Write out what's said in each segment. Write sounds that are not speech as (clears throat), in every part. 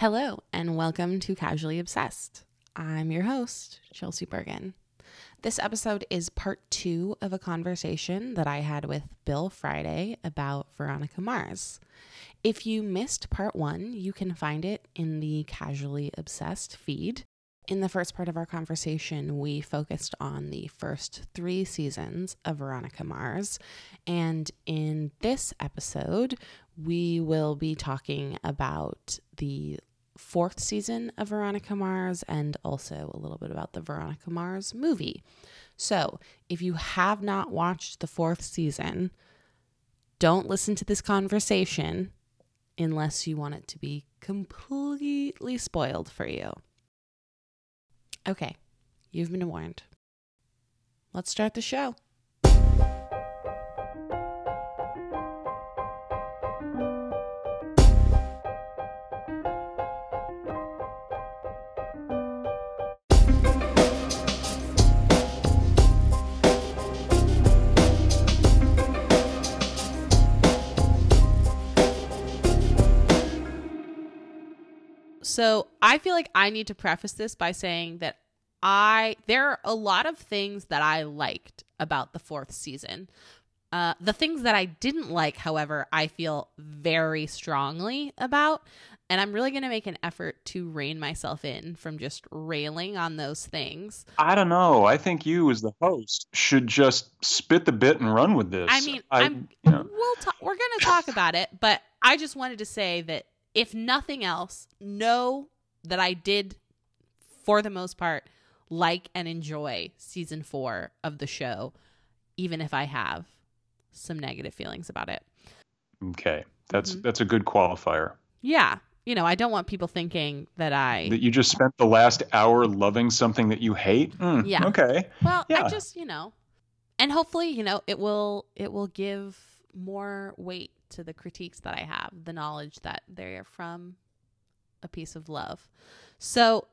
Hello, and welcome to Casually Obsessed. I'm your host, Chelsea Bergen. This episode is part two of a conversation that I had with Bill Friday about Veronica Mars. If you missed part one, you can find it in the Casually Obsessed feed. In the first part of our conversation, we focused on the first three seasons of Veronica Mars. And in this episode, we will be talking about the fourth season of Veronica Mars and also a little bit about the Veronica Mars movie. So, if you have not watched the fourth season, don't listen to this conversation unless you want it to be completely spoiled for you. Okay, you've been warned. Let's start the show. So I feel like I need to preface this by saying that I there are a lot of things that I liked about the fourth season. Uh, the things that I didn't like, however, I feel very strongly about, and I'm really going to make an effort to rein myself in from just railing on those things. I don't know. I think you, as the host, should just spit the bit and run with this. I mean, I, am you know. we'll talk, we're going to talk about it, but I just wanted to say that if nothing else, know that I did, for the most part, like and enjoy season four of the show, even if I have some negative feelings about it. Okay. That's mm-hmm. that's a good qualifier. Yeah. You know, I don't want people thinking that I that you just spent the last hour loving something that you hate. Mm, yeah. Okay. Well, yeah. I just, you know, and hopefully, you know, it will it will give more weight to the critiques that I have, the knowledge that they're from a piece of love. So,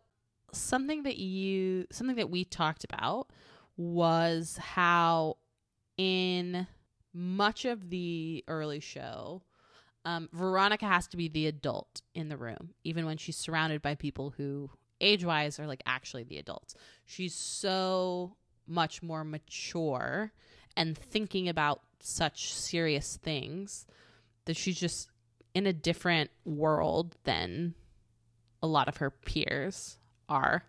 something that you, something that we talked about was how in much of the early show, um, Veronica has to be the adult in the room, even when she's surrounded by people who, age wise, are like actually the adults. She's so much more mature and thinking about such serious things that she's just in a different world than a lot of her peers are.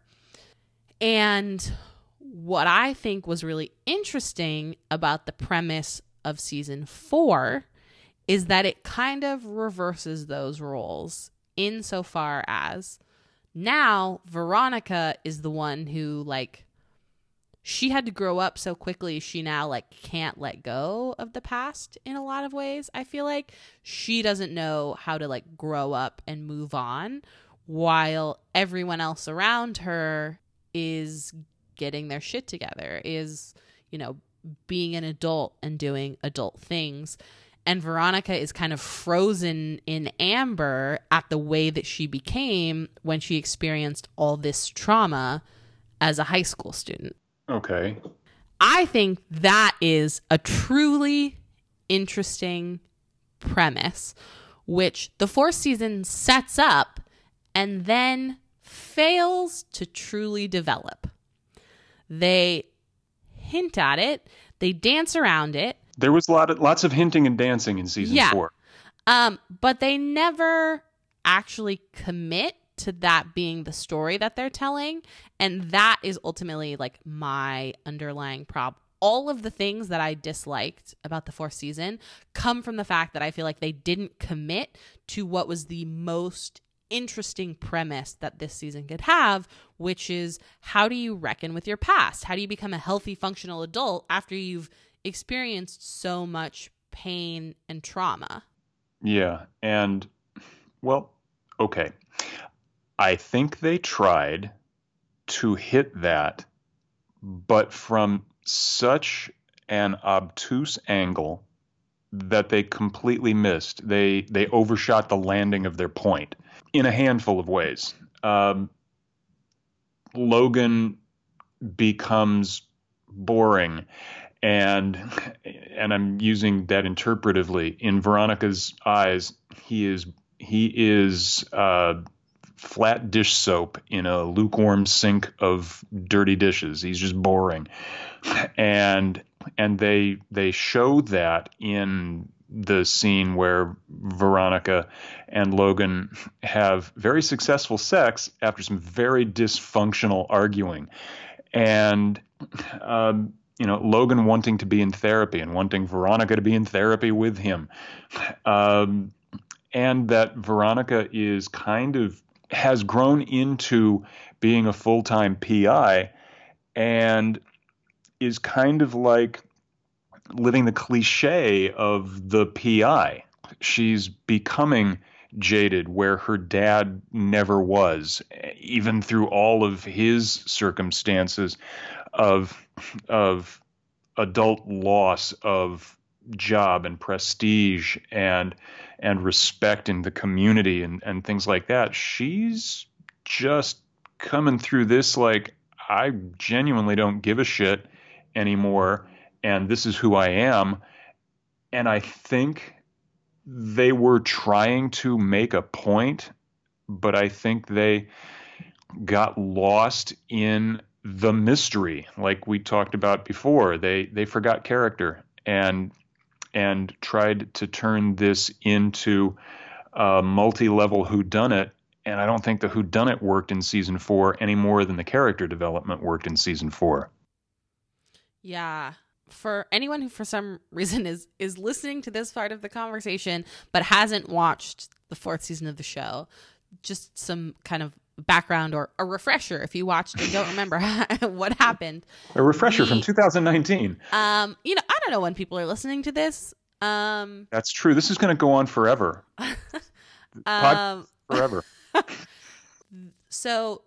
And what I think was really interesting about the premise of season four is that it kind of reverses those roles insofar as now Veronica is the one who, like, she had to grow up so quickly she now like can't let go of the past in a lot of ways i feel like she doesn't know how to like grow up and move on while everyone else around her is getting their shit together is you know being an adult and doing adult things and Veronica is kind of frozen in amber at the way that she became when she experienced all this trauma as a high school student. Okay. I think that is a truly interesting premise, which the fourth season sets up and then fails to truly develop. They hint at it, they dance around it. There was a lot of lots of hinting and dancing in season yeah. four. Um, but they never actually commit to that being the story that they're telling. And that is ultimately like my underlying problem. All of the things that I disliked about the fourth season come from the fact that I feel like they didn't commit to what was the most interesting premise that this season could have, which is how do you reckon with your past? How do you become a healthy, functional adult after you've experienced so much pain and trauma? Yeah. And, well, okay. I think they tried to hit that, but from such an obtuse angle that they completely missed. They they overshot the landing of their point in a handful of ways. Um, Logan becomes boring, and and I'm using that interpretively. In Veronica's eyes, he is he is uh, flat dish soap in a lukewarm sink of dirty dishes. He's just boring. And and they they show that in the scene where Veronica and Logan have very successful sex after some very dysfunctional arguing. And um, you know, Logan wanting to be in therapy and wanting Veronica to be in therapy with him. Um, and that Veronica is kind of has grown into being a full time PI and is kind of like living the cliche of the PI. She's becoming jaded where her dad never was, even through all of his circumstances of of adult loss of job and prestige and and respect in the community and, and things like that. She's just coming through this like I genuinely don't give a shit anymore and this is who I am. And I think they were trying to make a point, but I think they got lost in the mystery like we talked about before they they forgot character and and tried to turn this into a multi-level whodunit and I don't think the whodunit worked in season 4 any more than the character development worked in season 4 yeah. For anyone who for some reason is is listening to this part of the conversation but hasn't watched the fourth season of the show just some kind of background or a refresher if you watched and don't remember (laughs) what happened. A refresher we, from 2019. Um, you know, I don't know when people are listening to this. Um, That's true. This is going to go on forever. (laughs) um, forever. (laughs) so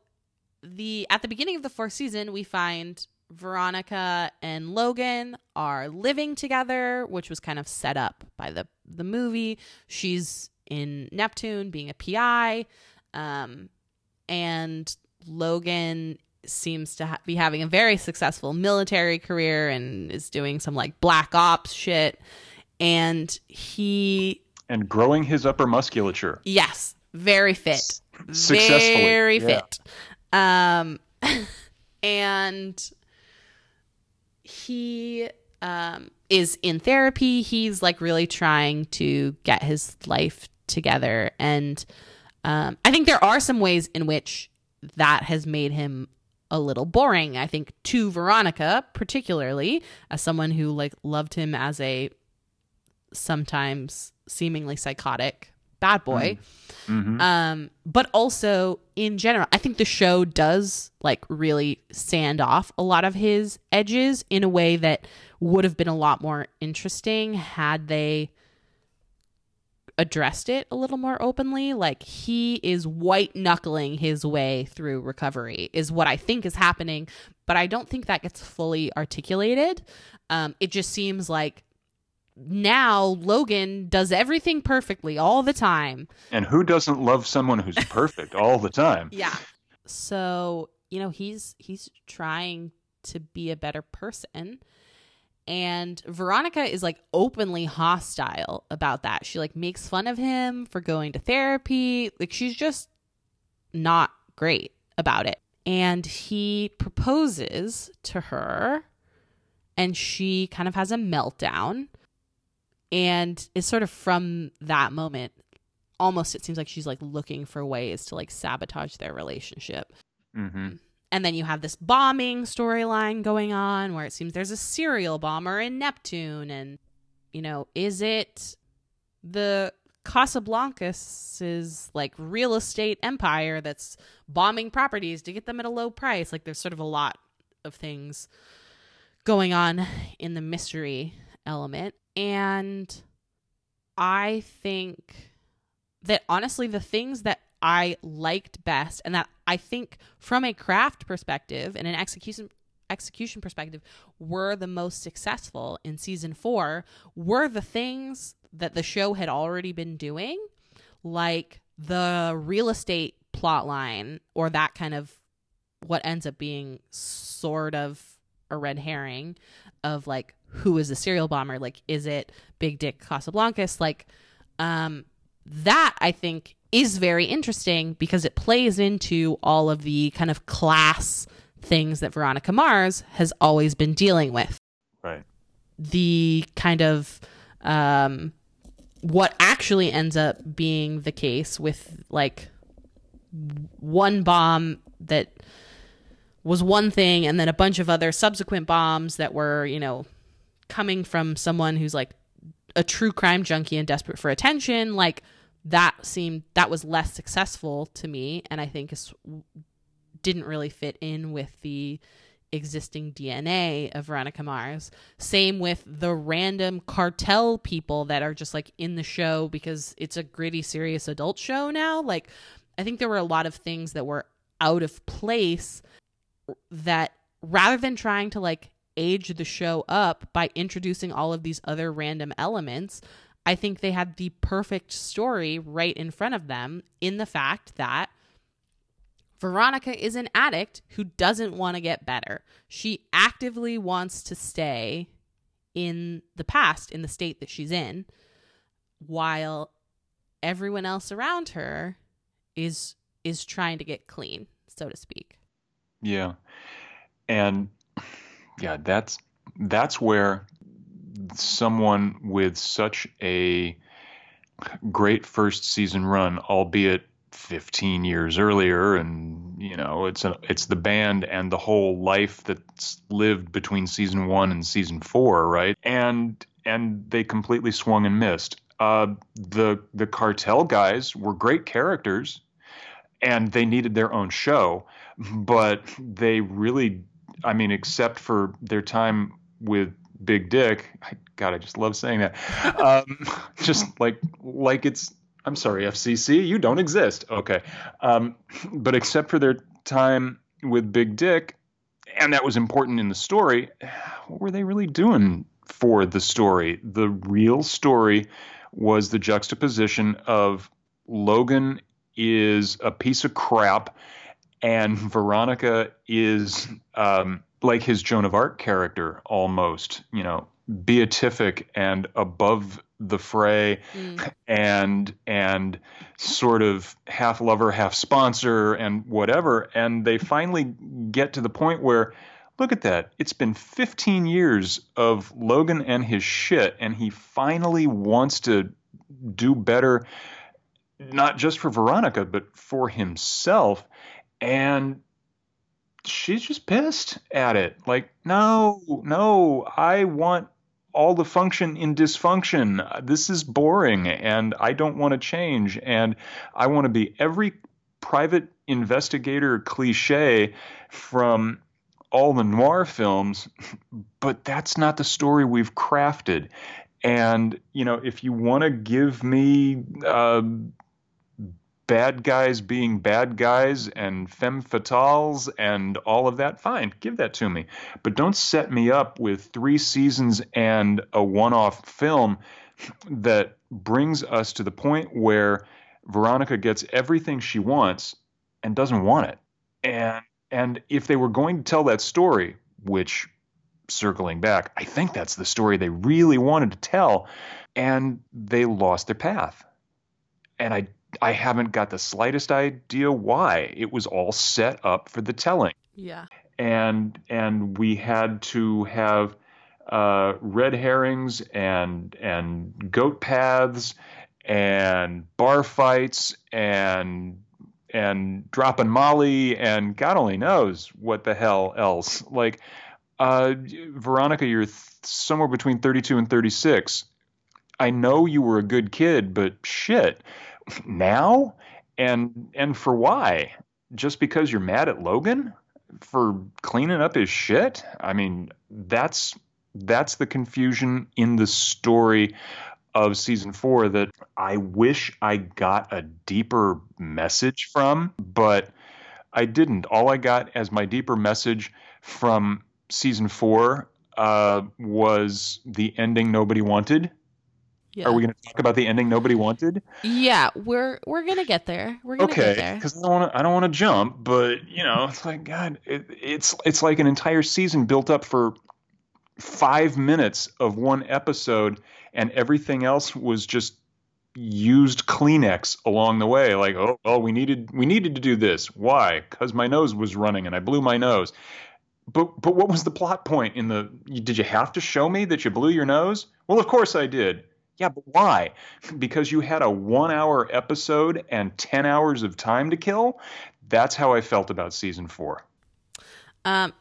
the at the beginning of the fourth season, we find Veronica and Logan are living together, which was kind of set up by the the movie. She's in Neptune being a PI. Um, and Logan seems to ha- be having a very successful military career and is doing some like black ops shit. And he and growing his upper musculature. Yes. Very fit. Very yeah. fit. Um (laughs) and he um is in therapy. He's like really trying to get his life together. And um, I think there are some ways in which that has made him a little boring. I think to Veronica, particularly as someone who like loved him as a sometimes seemingly psychotic bad boy. Mm-hmm. Um, but also in general, I think the show does like really sand off a lot of his edges in a way that would have been a lot more interesting had they addressed it a little more openly. Like he is white knuckling his way through recovery, is what I think is happening. But I don't think that gets fully articulated. Um, it just seems like now Logan does everything perfectly all the time. And who doesn't love someone who's (laughs) perfect all the time? Yeah. So, you know, he's he's trying to be a better person and Veronica is like openly hostile about that. She like makes fun of him for going to therapy. Like she's just not great about it. And he proposes to her and she kind of has a meltdown. And it's sort of from that moment almost it seems like she's like looking for ways to like sabotage their relationship. hmm and then you have this bombing storyline going on where it seems there's a serial bomber in Neptune. And, you know, is it the Casablancas' like real estate empire that's bombing properties to get them at a low price? Like there's sort of a lot of things going on in the mystery element. And I think that honestly, the things that I liked best and that I think from a craft perspective and an execution execution perspective were the most successful in season 4 were the things that the show had already been doing like the real estate plot line or that kind of what ends up being sort of a red herring of like who is the serial bomber? Like is it big dick casablancas? Like um that i think is very interesting because it plays into all of the kind of class things that Veronica Mars has always been dealing with. Right. The kind of um, what actually ends up being the case with like one bomb that was one thing and then a bunch of other subsequent bombs that were, you know, coming from someone who's like a true crime junkie and desperate for attention, like that seemed that was less successful to me and I think didn't really fit in with the existing DNA of Veronica Mars. Same with the random cartel people that are just like in the show because it's a gritty, serious adult show now. Like, I think there were a lot of things that were out of place that rather than trying to like age the show up by introducing all of these other random elements, I think they had the perfect story right in front of them in the fact that Veronica is an addict who doesn't want to get better. She actively wants to stay in the past, in the state that she's in, while everyone else around her is is trying to get clean, so to speak. Yeah. And yeah, that's that's where someone with such a great first season run, albeit 15 years earlier and you know it's a, it's the band and the whole life that's lived between season 1 and season 4 right? And and they completely swung and missed. Uh, the the cartel guys were great characters and they needed their own show but they really i mean except for their time with big dick god i just love saying that um, (laughs) just like like it's I'm sorry, FCC, you don't exist. Okay. Um, but except for their time with Big Dick, and that was important in the story, what were they really doing for the story? The real story was the juxtaposition of Logan is a piece of crap and Veronica is um, like his Joan of Arc character almost, you know, beatific and above the fray mm. and and sort of half lover half sponsor and whatever and they finally get to the point where look at that it's been 15 years of Logan and his shit and he finally wants to do better not just for Veronica but for himself and she's just pissed at it like no no I want all the function in dysfunction. This is boring and I don't want to change. And I want to be every private investigator cliche from all the noir films, but that's not the story we've crafted. And, you know, if you want to give me uh, bad guys being bad guys and femme fatales and all of that, fine, give that to me. But don't set me up with three seasons and a one off film that brings us to the point where Veronica gets everything she wants and doesn't want it. And and if they were going to tell that story, which circling back, I think that's the story they really wanted to tell, and they lost their path. And I I haven't got the slightest idea why. It was all set up for the telling. Yeah. And and we had to have uh, red herrings and and goat paths and bar fights and and dropping Molly and God only knows what the hell else. Like uh, Veronica, you're th- somewhere between 32 and 36. I know you were a good kid, but shit now? And and for why? Just because you're mad at logan for cleaning up his shit? I mean that's that's the confusion in the story of season four that i wish i got a deeper message from but i didn't. All i got as my deeper message from season four uh, was the ending nobody wanted yeah. Are we going to talk about the ending nobody wanted? Yeah, we're we're going to get there. We're going to okay, get there. Because I don't want to I don't want to jump, but you know, it's like God, it, it's it's like an entire season built up for five minutes of one episode, and everything else was just used Kleenex along the way. Like, oh, oh, we needed we needed to do this. Why? Because my nose was running and I blew my nose. But but what was the plot point in the? Did you have to show me that you blew your nose? Well, of course I did. Yeah, but why? Because you had a one hour episode and 10 hours of time to kill? That's how I felt about season four. Um,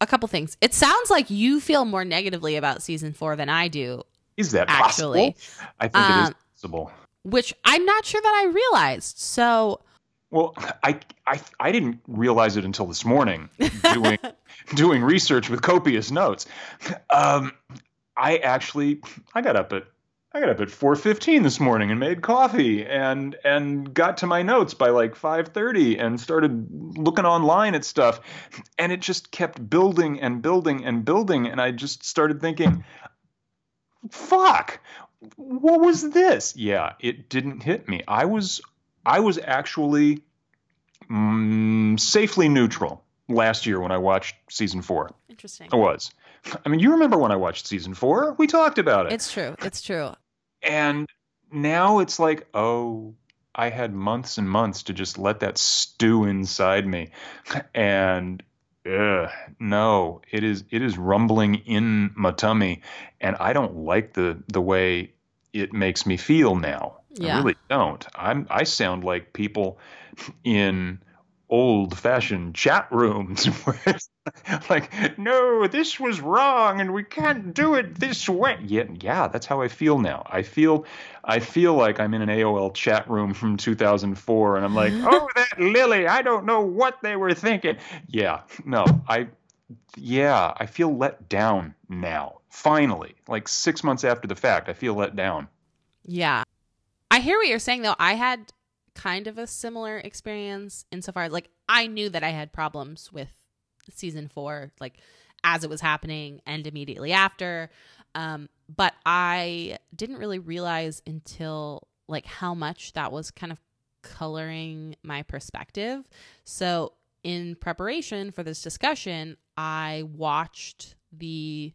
a couple things. It sounds like you feel more negatively about season four than I do. Is that actually? Possible? I think um, it is um, possible. Which I'm not sure that I realized. So. Well, I, I, I didn't realize it until this morning doing (laughs) doing research with copious notes. Um, I actually I got up at I got up at 4:15 this morning and made coffee and and got to my notes by like 5:30 and started looking online at stuff and it just kept building and building and building and I just started thinking fuck what was this? Yeah, it didn't hit me. I was I was actually mm, safely neutral last year when I watched season 4. Interesting. I was. (laughs) I mean, you remember when I watched season four? We talked about it. It's true. It's true. And now it's like, oh, I had months and months to just let that stew inside me. And ugh, no, it is it is rumbling in my tummy, and I don't like the the way it makes me feel now. Yeah. I really don't. I'm I sound like people in old fashioned chat rooms (laughs) where (laughs) like, no, this was wrong and we can't do it this way. Yeah, yeah, that's how I feel now. I feel I feel like I'm in an AOL chat room from 2004 and I'm like, (laughs) "Oh, that Lily, I don't know what they were thinking." Yeah, no, I yeah, I feel let down now. Finally, like 6 months after the fact, I feel let down. Yeah. I hear what you're saying though. I had kind of a similar experience insofar as like I knew that I had problems with season four, like as it was happening and immediately after. Um, but I didn't really realize until like how much that was kind of coloring my perspective. So in preparation for this discussion, I watched the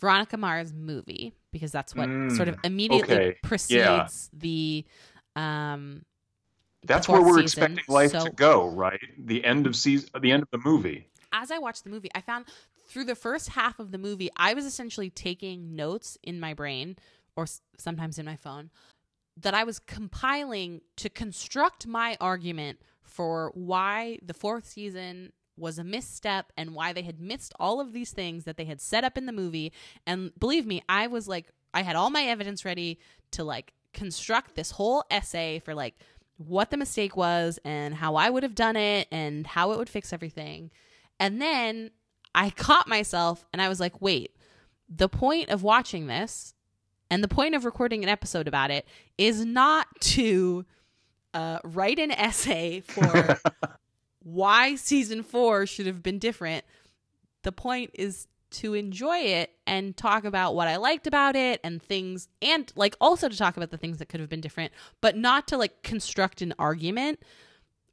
Veronica Mars movie because that's what mm, sort of immediately okay. precedes yeah. the um that's where we're season. expecting life so, to go, right? The end of season, the end of the movie as I watched the movie, I found through the first half of the movie, I was essentially taking notes in my brain or sometimes in my phone that I was compiling to construct my argument for why the fourth season was a misstep and why they had missed all of these things that they had set up in the movie. And believe me, I was like, I had all my evidence ready to like construct this whole essay for like what the mistake was and how I would have done it and how it would fix everything. And then I caught myself and I was like, wait, the point of watching this and the point of recording an episode about it is not to uh, write an essay for (laughs) why season four should have been different. The point is to enjoy it and talk about what I liked about it and things, and like also to talk about the things that could have been different, but not to like construct an argument,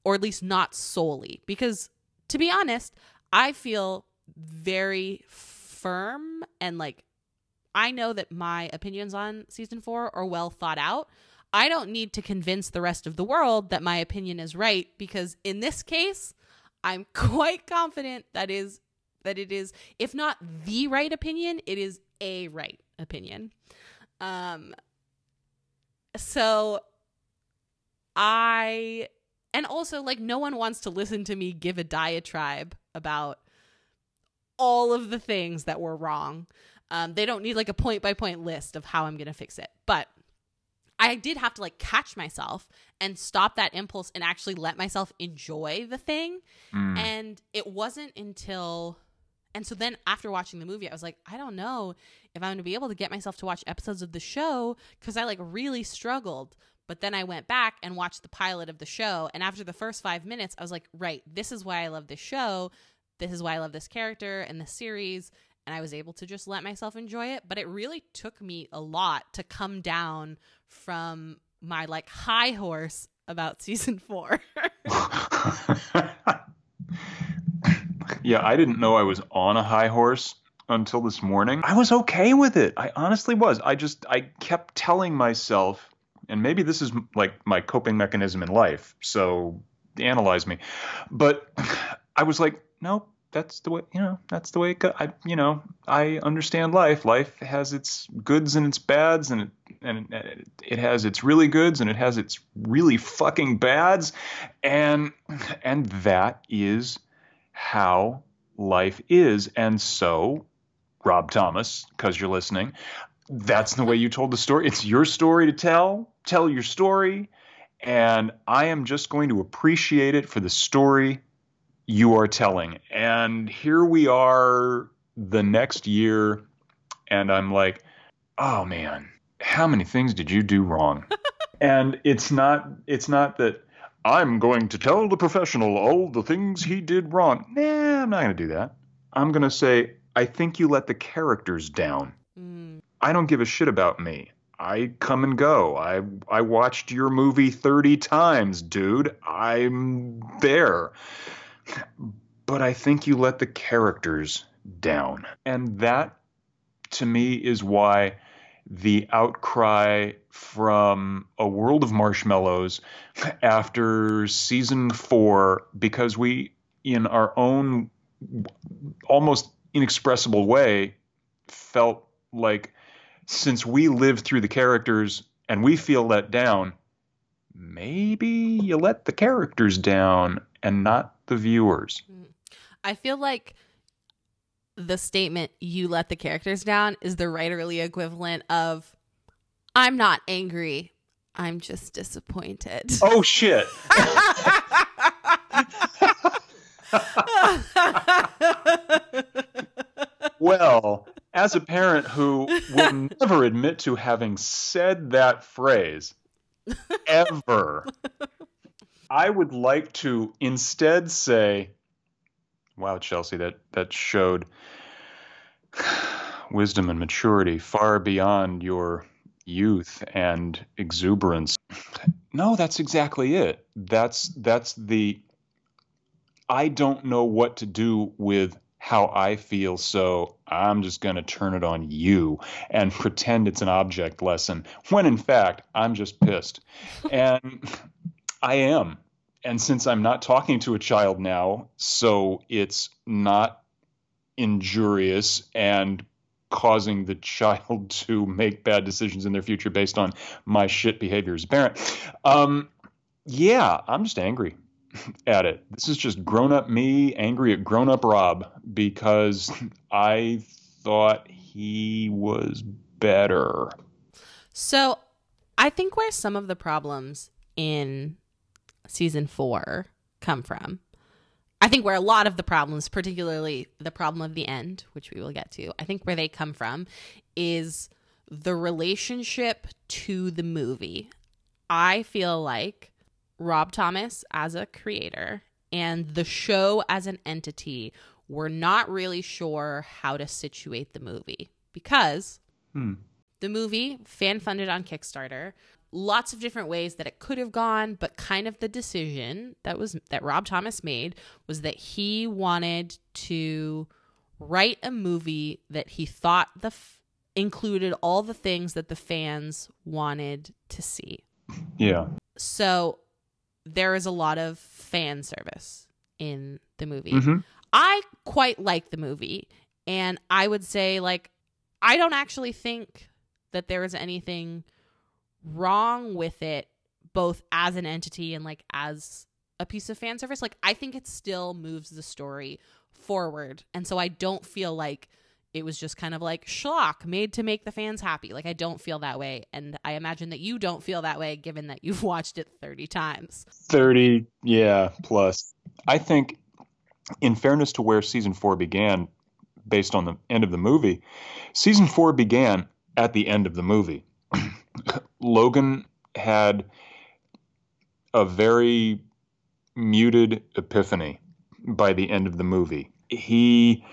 or at least not solely. Because to be honest, I feel very firm and like I know that my opinions on season four are well thought out. I don't need to convince the rest of the world that my opinion is right because in this case, I'm (laughs) quite confident that is that it is if not the right opinion, it is a right opinion. Um so I and also like no one wants to listen to me give a diatribe about all of the things that were wrong. Um, they don't need like a point by point list of how I'm going to fix it. But I did have to like catch myself and stop that impulse and actually let myself enjoy the thing. Mm. And it wasn't until. And so then after watching the movie, I was like, I don't know if I'm going to be able to get myself to watch episodes of the show because I like really struggled. But then I went back and watched the pilot of the show. And after the first five minutes, I was like, right, this is why I love this show. This is why I love this character and the series. And I was able to just let myself enjoy it. But it really took me a lot to come down from my like high horse about (laughs) season four. (laughs) yeah, I didn't know I was on a high horse until this morning. I was okay with it. I honestly was. I just I kept telling myself and maybe this is like my coping mechanism in life. So analyze me. But I was like, nope, that's the way you know that's the way it. I you know I understand life. Life has its goods and its bads, and it, and it has its really goods and it has its really fucking bads, and and that is how life is. And so, Rob Thomas, because you're listening, that's the way you told the story. It's your story to tell. Tell your story, and I am just going to appreciate it for the story you are telling. And here we are the next year, and I'm like, oh man, how many things did you do wrong? (laughs) and it's not it's not that I'm going to tell the professional all the things he did wrong. Nah, I'm not going to do that. I'm going to say, I think you let the characters down. Mm. I don't give a shit about me. I come and go. I I watched your movie 30 times, dude. I'm there but I think you let the characters down. And that, to me, is why the outcry from A World of Marshmallows after season four, because we, in our own almost inexpressible way, felt like since we lived through the characters and we feel let down, maybe you let the characters down and not the viewers. Mm. I feel like the statement you let the characters down is the writerly equivalent of I'm not angry. I'm just disappointed. (laughs) Oh shit. (laughs) (laughs) well, as a parent who will (laughs) never admit to having said that phrase ever, I would like to instead say, "Wow, Chelsea, that that showed (sighs) wisdom and maturity far beyond your youth and exuberance." No, that's exactly it. That's that's the I don't know what to do with how I feel, so I'm just going to turn it on you and pretend it's an object lesson when in fact I'm just pissed. (laughs) And I am. And since I'm not talking to a child now, so it's not injurious and causing the child (laughs) to make bad decisions in their future based on my shit behavior as a parent. Um, yeah, I'm just angry (laughs) at it. This is just grown up me angry at grown up Rob because I thought he was better. So I think where some of the problems in season four come from. I think where a lot of the problems, particularly the problem of the end, which we will get to, I think where they come from is the relationship to the movie. I feel like Rob Thomas as a creator and the show as an entity were not really sure how to situate the movie because hmm. the movie, fan funded on Kickstarter, lots of different ways that it could have gone, but kind of the decision that was that Rob Thomas made was that he wanted to write a movie that he thought the f- included all the things that the fans wanted to see. Yeah. So there is a lot of fan service in the movie. Mm-hmm. I quite like the movie, and I would say like I don't actually think that there is anything wrong with it both as an entity and like as a piece of fan service like i think it still moves the story forward and so i don't feel like it was just kind of like schlock made to make the fans happy. Like i don't feel that way. And i imagine that you don't feel that way given that you've (laughs) watched it 30 times. 30 yeah plus. I think in fairness to where season four began based on the end of the movie season four began at the end of the movie. (clears throat) Logan had a very muted epiphany by the end of the movie. He,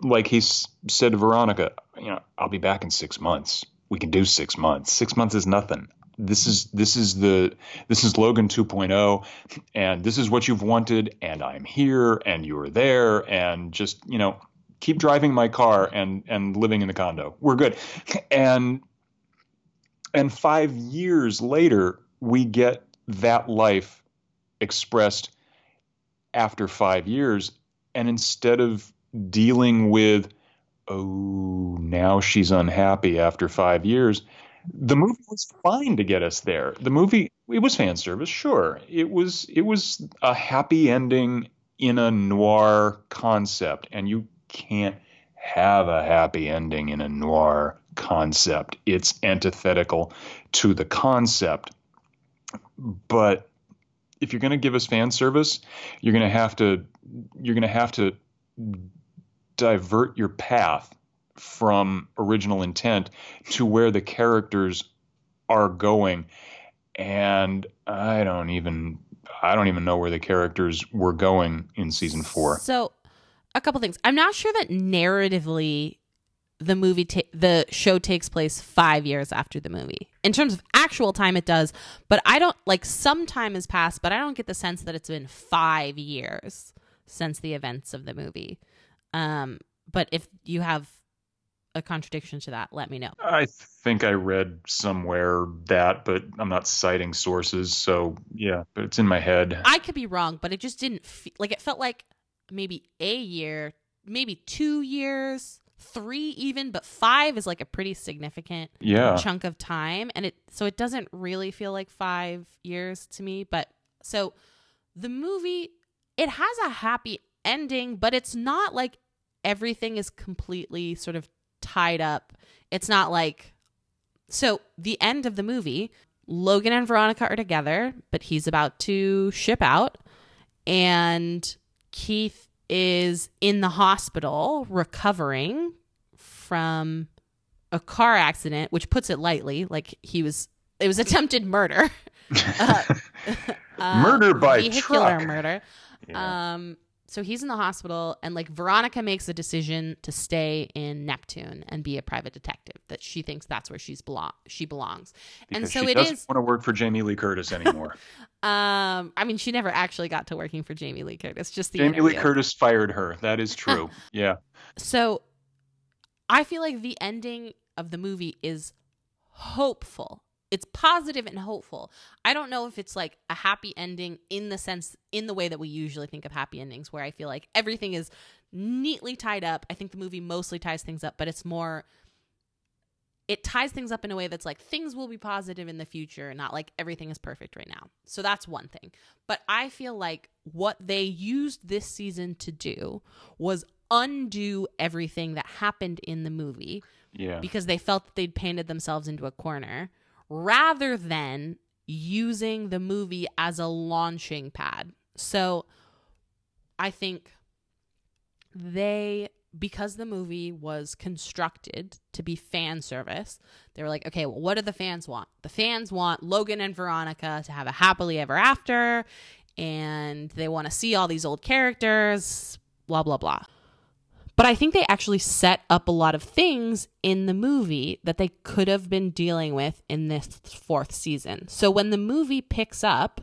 like he said to Veronica, you know, I'll be back in six months. We can do six months. Six months is nothing. This is this is the this is Logan 2.0, and this is what you've wanted, and I'm here, and you're there, and just you know, keep driving my car and and living in the condo. We're good, and and 5 years later we get that life expressed after 5 years and instead of dealing with oh now she's unhappy after 5 years the movie was fine to get us there. The movie it was fan service, sure. It was it was a happy ending in a noir concept, and you can't have a happy ending in a noir concept. It's antithetical to the concept. But if you're going to give us fan service, you're going to have to you're going to have to divert your path from original intent to where the characters are going and i don't even i don't even know where the characters were going in season 4 So, a couple things. I'm not sure that narratively the movie ta- the show takes place 5 years after the movie. In terms of actual time it does, but I don't like some time has passed, but I don't get the sense that it's been 5 years since the events of the movie. Um but if you have a contradiction to that, let me know. I think I read somewhere that, but I'm not citing sources, so yeah, but it's in my head. I could be wrong, but it just didn't feel like it felt like maybe a year, maybe two years, three even, but five is like a pretty significant Yeah. chunk of time. And it so it doesn't really feel like five years to me. But so the movie, it has a happy ending, but it's not like everything is completely sort of tied up. It's not like so the end of the movie, Logan and Veronica are together, but he's about to ship out and Keith is in the hospital recovering from a car accident, which puts it lightly, like he was it was (laughs) attempted murder. (laughs) Uh, uh, (laughs) Murder by vehicular truck. murder. Yeah. Um, so he's in the hospital, and like Veronica makes a decision to stay in Neptune and be a private detective. That she thinks that's where she's belong she belongs. and so she it doesn't is- want to work for Jamie Lee Curtis anymore. (laughs) Um, I mean, she never actually got to working for Jamie Lee Curtis. Just the Jamie Lee. Curtis fired her. That is (laughs) true. yeah. So I feel like the ending of the movie is hopeful. It's positive and hopeful. I don't know if it's like a happy ending in the sense in the way that we usually think of happy endings where I feel like everything is neatly tied up. I think the movie mostly ties things up, but it's more it ties things up in a way that's like things will be positive in the future, not like everything is perfect right now. So that's one thing. But I feel like what they used this season to do was undo everything that happened in the movie Yeah. because they felt that they'd painted themselves into a corner rather than using the movie as a launching pad. So I think they because the movie was constructed to be fan service, they were like, okay, well, what do the fans want? The fans want Logan and Veronica to have a happily ever after, and they want to see all these old characters, blah, blah, blah. But I think they actually set up a lot of things in the movie that they could have been dealing with in this fourth season. So when the movie picks up,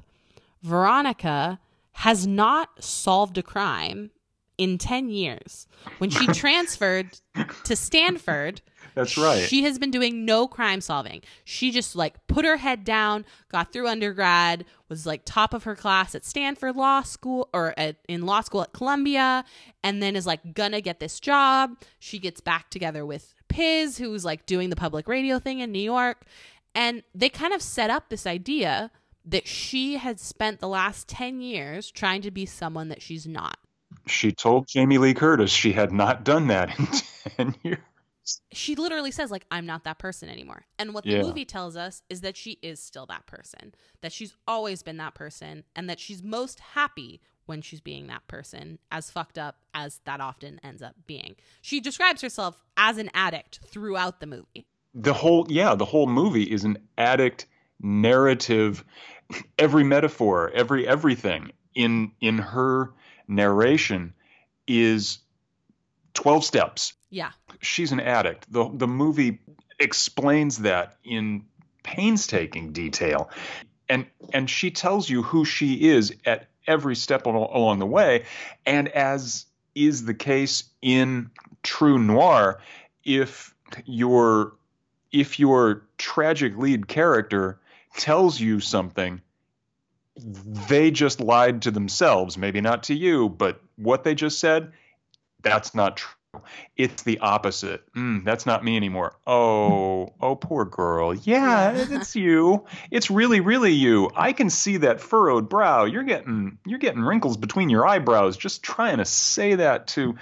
Veronica has not solved a crime in 10 years. When she transferred to Stanford, (laughs) That's right. she has been doing no crime solving. She just like put her head down, got through undergrad, was like top of her class at Stanford Law School or at, in law school at Columbia, and then is like gonna get this job. She gets back together with Piz, who's like doing the public radio thing in New York, and they kind of set up this idea that she had spent the last 10 years trying to be someone that she's not. She told Jamie Lee Curtis she had not done that in (laughs) 10 years. she literally says like i'm not that person anymore and what the Yeah. movie tells us is that she is still that person that she's always been that person and that she's most happy when she's being that person as fucked up as that often ends up being she describes herself as an addict throughout the movie The whole, yeah, the whole movie is an addict narrative. Every metaphor, every everything in in her narration is 12 steps. yeah She's an addict. The the movie explains that in painstaking detail. And and she tells you who she is at every step al- along the way. And as is the case in true noir, if you're if your tragic lead character tells you something, they just lied to themselves. Maybe not to you, but what they just said, that's not true. It's the opposite. Mm, that's not me anymore. Oh, oh, poor girl. Yeah, it's you. It's really, really you. I can see that furrowed brow. You're getting, you're getting wrinkles between your eyebrows just trying to say that to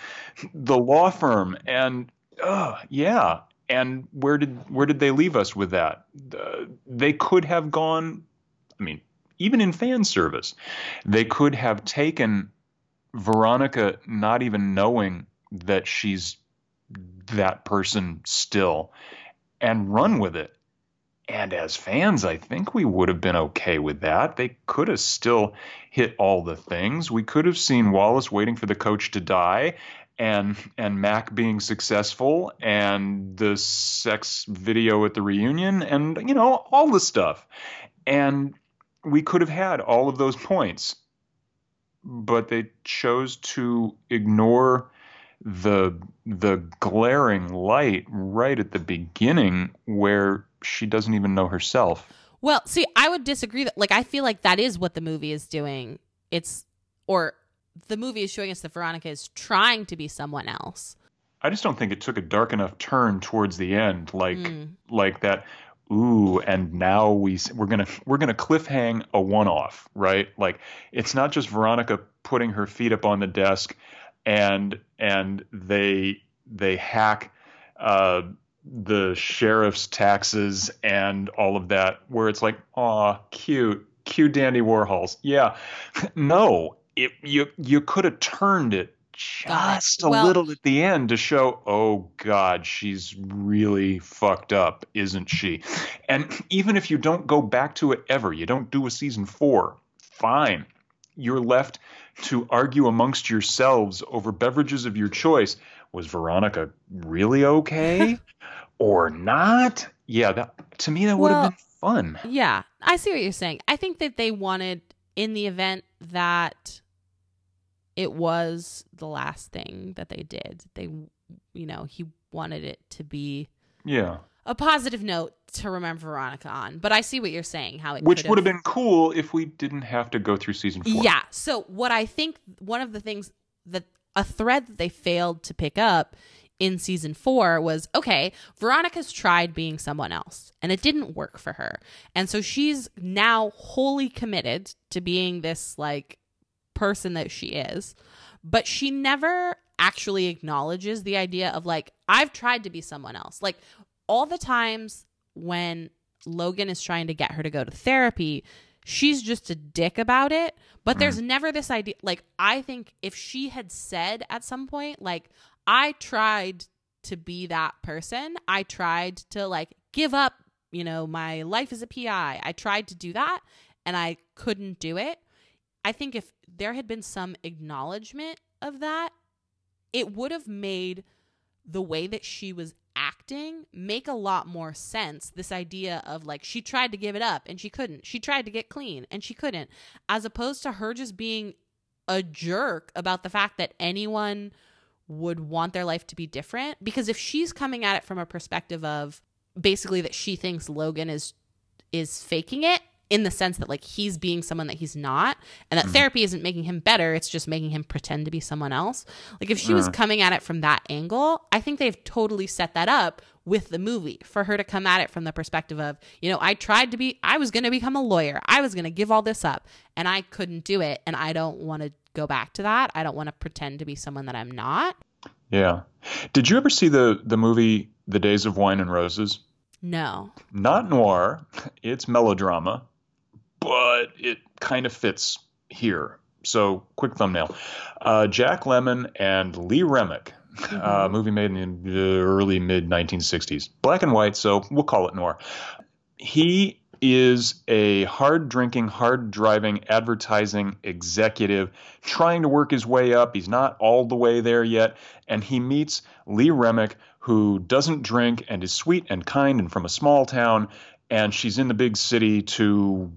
the law firm. And, uh, yeah. And where did, where did they leave us with that? Uh, they could have gone. I mean, even in fan service, they could have taken Veronica not even knowing that she's that person still and run with it. And as fans, I think we would have been okay with that. They could have still hit all the things. We could have seen Wallace waiting for the coach to die and and Mac being successful and the sex video at the reunion and you know all the stuff. And we could have had all of those points. But they chose to ignore the the glaring light right at the beginning where she doesn't even know herself. Well, see, I would disagree that like I feel like that is what the movie is doing. It's or the movie is showing us that Veronica is trying to be someone else. I just don't think it took a dark enough turn towards the end like mm. like that ooh and now we we're going to we're going to cliffhang a one off, right? Like it's not just Veronica putting her feet up on the desk and and they they hack uh, the sheriff's taxes and all of that, where it's like, aw, cute, cute Dandy Warhols. Yeah, (laughs) no, it, you you could have turned it just a well, little at the end to show, oh God, she's really fucked up, isn't she? And even if you don't go back to it ever, you don't do a season four, fine. You're left to argue amongst yourselves over beverages of your choice. Was Veronica really okay (laughs) or not? Yeah, that to me that would have been fun. Yeah, I see what you're saying. I think that they wanted in the event that it was the last thing that they did. They you know, he wanted it to be Yeah a positive note to remember Veronica on. But I see what you're saying. How it which would have been cool if we didn't have to go through season four. Yeah. So what I think one of the things that a thread that they failed to pick up in season four was okay, Veronica's tried being someone else and it didn't work for her. And so she's now wholly committed to being this like person that she is. But she never actually acknowledges the idea of like, I've tried to be someone else. Like, all the times when Logan is trying to get her to go to therapy, she's just a dick about it. But mm. there's never this idea. Like, I think if she had said at some point, like, I tried to be that person, I tried to, like, give up, you know, my life as a PI, I tried to do that and I couldn't do it. I think if there had been some acknowledgement of that, it would have made the way that she was acting make a lot more sense. This idea of like she tried to give it up and she couldn't. She tried to get clean and she couldn't. As opposed to her just being a jerk about the fact that anyone would want their life to be different because if she's coming at it from a perspective of basically that she thinks Logan is is faking it in the sense that like he's being someone that he's not and that mm therapy isn't making him better it's just making him pretend to be someone else. Like if she was coming at it from that angle i think they've totally set that up with the movie for her to come at it from the perspective of you know i tried to be i was going to become a lawyer. I was going to give all this up and i couldn't do it and i don't want to go back to that. I don't want to pretend to be someone that i'm not. Yeah. Did you ever see the the movie the days of wine and roses? No. Not noir. It's melodrama but it kind of fits here. So, quick thumbnail uh, Jack Lemmon and Lee Remick, uh, mm-hmm. uh, movie made in the early mid 1960s. Black and white, so we'll call it noir. He is a hard drinking, hard driving advertising executive trying to work his way up. He's not all the way there yet. And he meets Lee Remick, who doesn't drink and is sweet and kind and from a small town. And she's in the big city to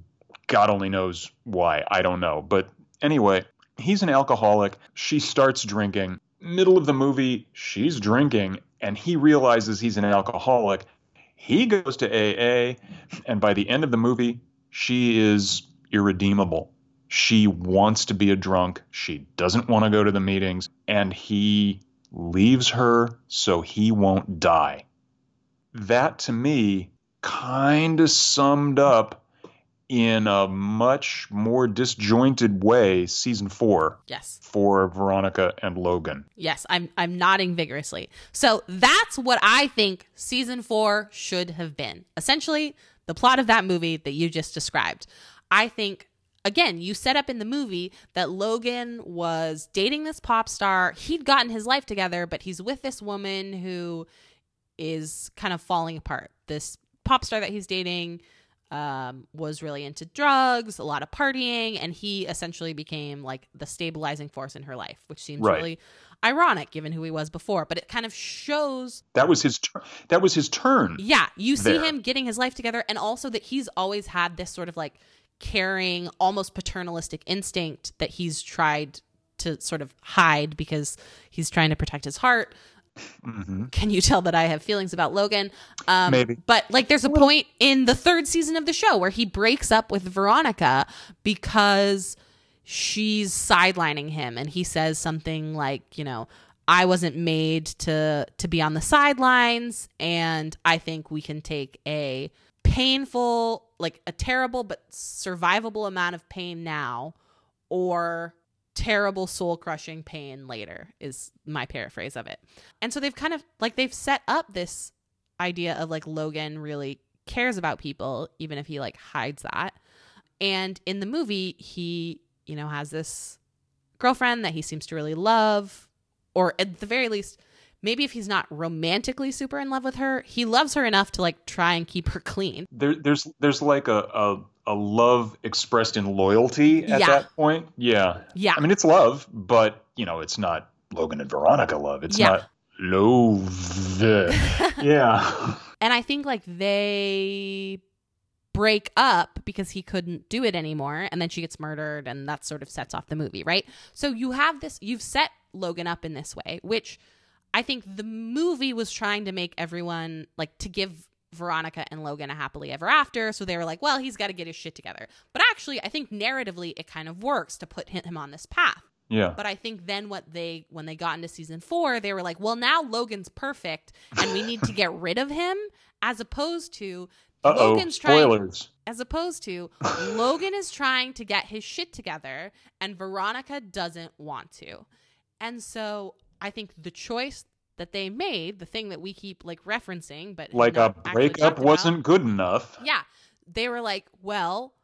God only knows why. I don't know. But anyway, he's an alcoholic. She starts drinking. Middle of the movie, she's drinking, and he realizes he's an alcoholic. He goes to AA, and by the end of the movie, she is irredeemable. She wants to be a drunk. She doesn't want to go to the meetings, and he leaves her so he won't die. That to me kind of summed up in a much more disjointed way season 4 Yes. for Veronica and Logan. Yes, I'm I'm nodding vigorously. So that's what I think season 4 should have been. Essentially, the plot of that movie that you just described. I think again, you set up in the movie that Logan was dating this pop star. He'd gotten his life together, but he's with this woman who is kind of falling apart. This pop star that he's dating um, was really into drugs, a lot of partying, and he essentially became like the stabilizing force in her life, which seems Right. really ironic given who he was before. But it kind of shows, That was his tur- that was his turn. yeah, you see There. him getting his life together, and also that he's always had this sort of like caring, almost paternalistic instinct that he's tried to sort of hide because he's trying to protect his heart. Hmm can you tell that I have feelings about Logan? Um, Maybe. But like, there's a point in the third season of the show where he breaks up with Veronica because she's sidelining him, and he says something like, you know. I wasn't made to to be on the sidelines and I think we can take a painful like a terrible but survivable amount of pain now or terrible soul crushing pain later is my paraphrase of it. And so they've kind of like they've set up this idea of like Logan really cares about people even if he like hides that. And in the movie he, you know, has this girlfriend that he seems to really love or at the very least maybe if he's not romantically super in love with her, he loves her enough to like try and keep her clean. There, there's there's like a, a a love expressed in loyalty at Yeah. that point. Yeah. Yeah. I mean, it's love, but you know, it's not Logan and Veronica love. It's Yeah. not love. (laughs) yeah. And I think like they break up because he couldn't do it anymore and then she gets murdered and that sort of sets off the movie, right? So you have this you've set Logan up in this way, which I think the movie was trying to make everyone like to give Veronica and Logan a happily ever after. So they were like, well, he's got to get his shit together. But actually, I think narratively it kind of works to put him on this path. Yeah. But I think then what they when they got into season four, they were like, well, now Logan's perfect and we need to get rid of him, as opposed to Uh oh. Logan's trying as opposed to Logan is trying to get his shit together and Veronica doesn't want to. And so I think the choice that they made, the thing that we keep like referencing, but Like a breakup wasn't good enough. yeah. They were like, well,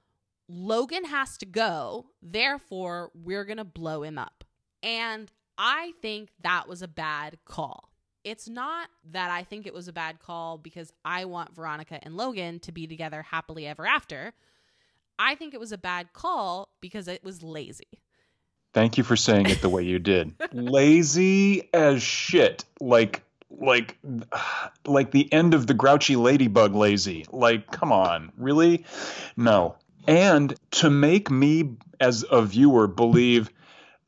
Logan has to go, therefore, we're going to blow him up. And I think that was a bad call. It's not that I think it was a bad call because I want Veronica and Logan to be together happily ever after. I think it was a bad call because it was lazy. Thank you for saying it the way you did. (laughs) Lazy as shit. Like like like the end of the grouchy ladybug lazy. Like come on, really? No. And to make me as a viewer believe